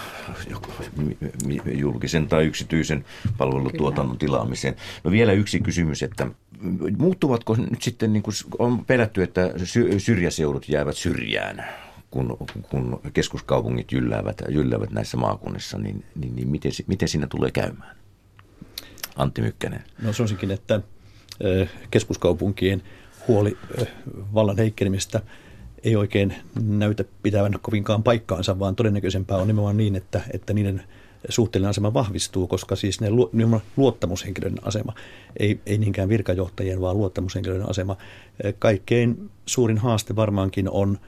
julkisen tai yksityisen palvelutuotannon tilaamiseen. No vielä yksi kysymys, että muuttuvatko nyt sitten, niin kuin on pelätty, että syrjäseudut jäävät syrjään? kun, kun keskuskaupungit jylläävät, jylläävät näissä maakunnissa, niin, niin, niin miten, miten siinä tulee käymään? Antti Mykkänen? No sanoisinkin, että keskuskaupunkien huoli vallan heikkenemistä ei oikein näytä pitävän kovinkaan paikkaansa, vaan todennäköisempää on nimenomaan niin, että, että niiden suhteellinen asema vahvistuu, koska siis ne luottamushenkilöiden asema, ei, ei niinkään virkajohtajien, vaan luottamushenkilöiden asema. Kaikkein suurin haaste varmaankin on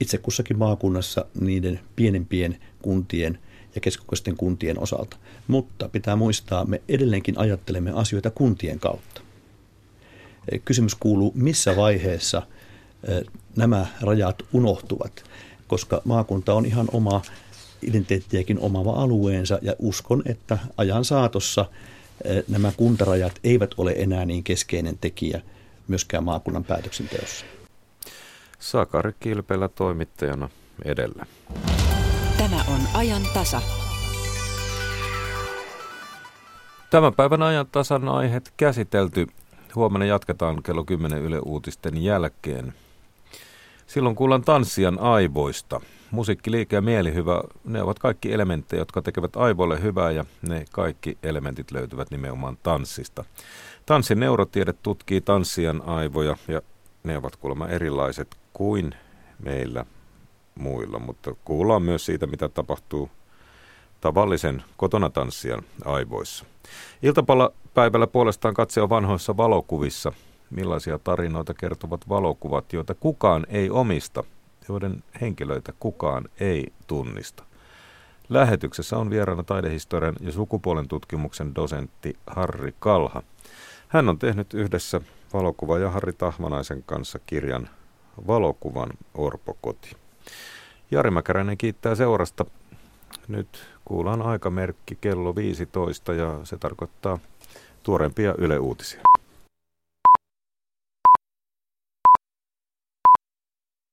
itse kussakin maakunnassa niiden pienempien kuntien – ja keskusten kuntien osalta. Mutta pitää muistaa, me edelleenkin ajattelemme asioita kuntien kautta. Kysymys kuuluu, missä vaiheessa nämä rajat unohtuvat, koska maakunta on ihan oma identiteettiäkin omava alueensa ja uskon, että ajan saatossa nämä kuntarajat eivät ole enää niin keskeinen tekijä myöskään maakunnan päätöksenteossa. Sakari Kilpelä toimittajana edellä. Tämä on ajan tasa. Tämän päivän ajan tasan aiheet käsitelty. Huomenna jatketaan kello 10 Yle Uutisten jälkeen. Silloin kuullaan tanssijan aivoista. Musiikki, liike ja mielihyvä, ne ovat kaikki elementtejä, jotka tekevät aivoille hyvää ja ne kaikki elementit löytyvät nimenomaan tanssista. Tanssin neurotiede tutkii tanssijan aivoja ja ne ovat kuulemma erilaiset kuin meillä muilla, mutta kuullaan myös siitä, mitä tapahtuu tavallisen kotona tanssijan aivoissa. Iltapäivällä puolestaan katse on vanhoissa valokuvissa. Millaisia tarinoita kertovat valokuvat, joita kukaan ei omista, joiden henkilöitä kukaan ei tunnista. Lähetyksessä on vieraana taidehistorian ja sukupuolen tutkimuksen dosentti Harri Kalha. Hän on tehnyt yhdessä valokuva ja Harri Tahmanaisen kanssa kirjan Valokuvan orpokoti. Jari Mäkäräinen kiittää seurasta. Nyt kuullaan aikamerkki kello 15 ja se tarkoittaa tuorempia Yle Uutisia.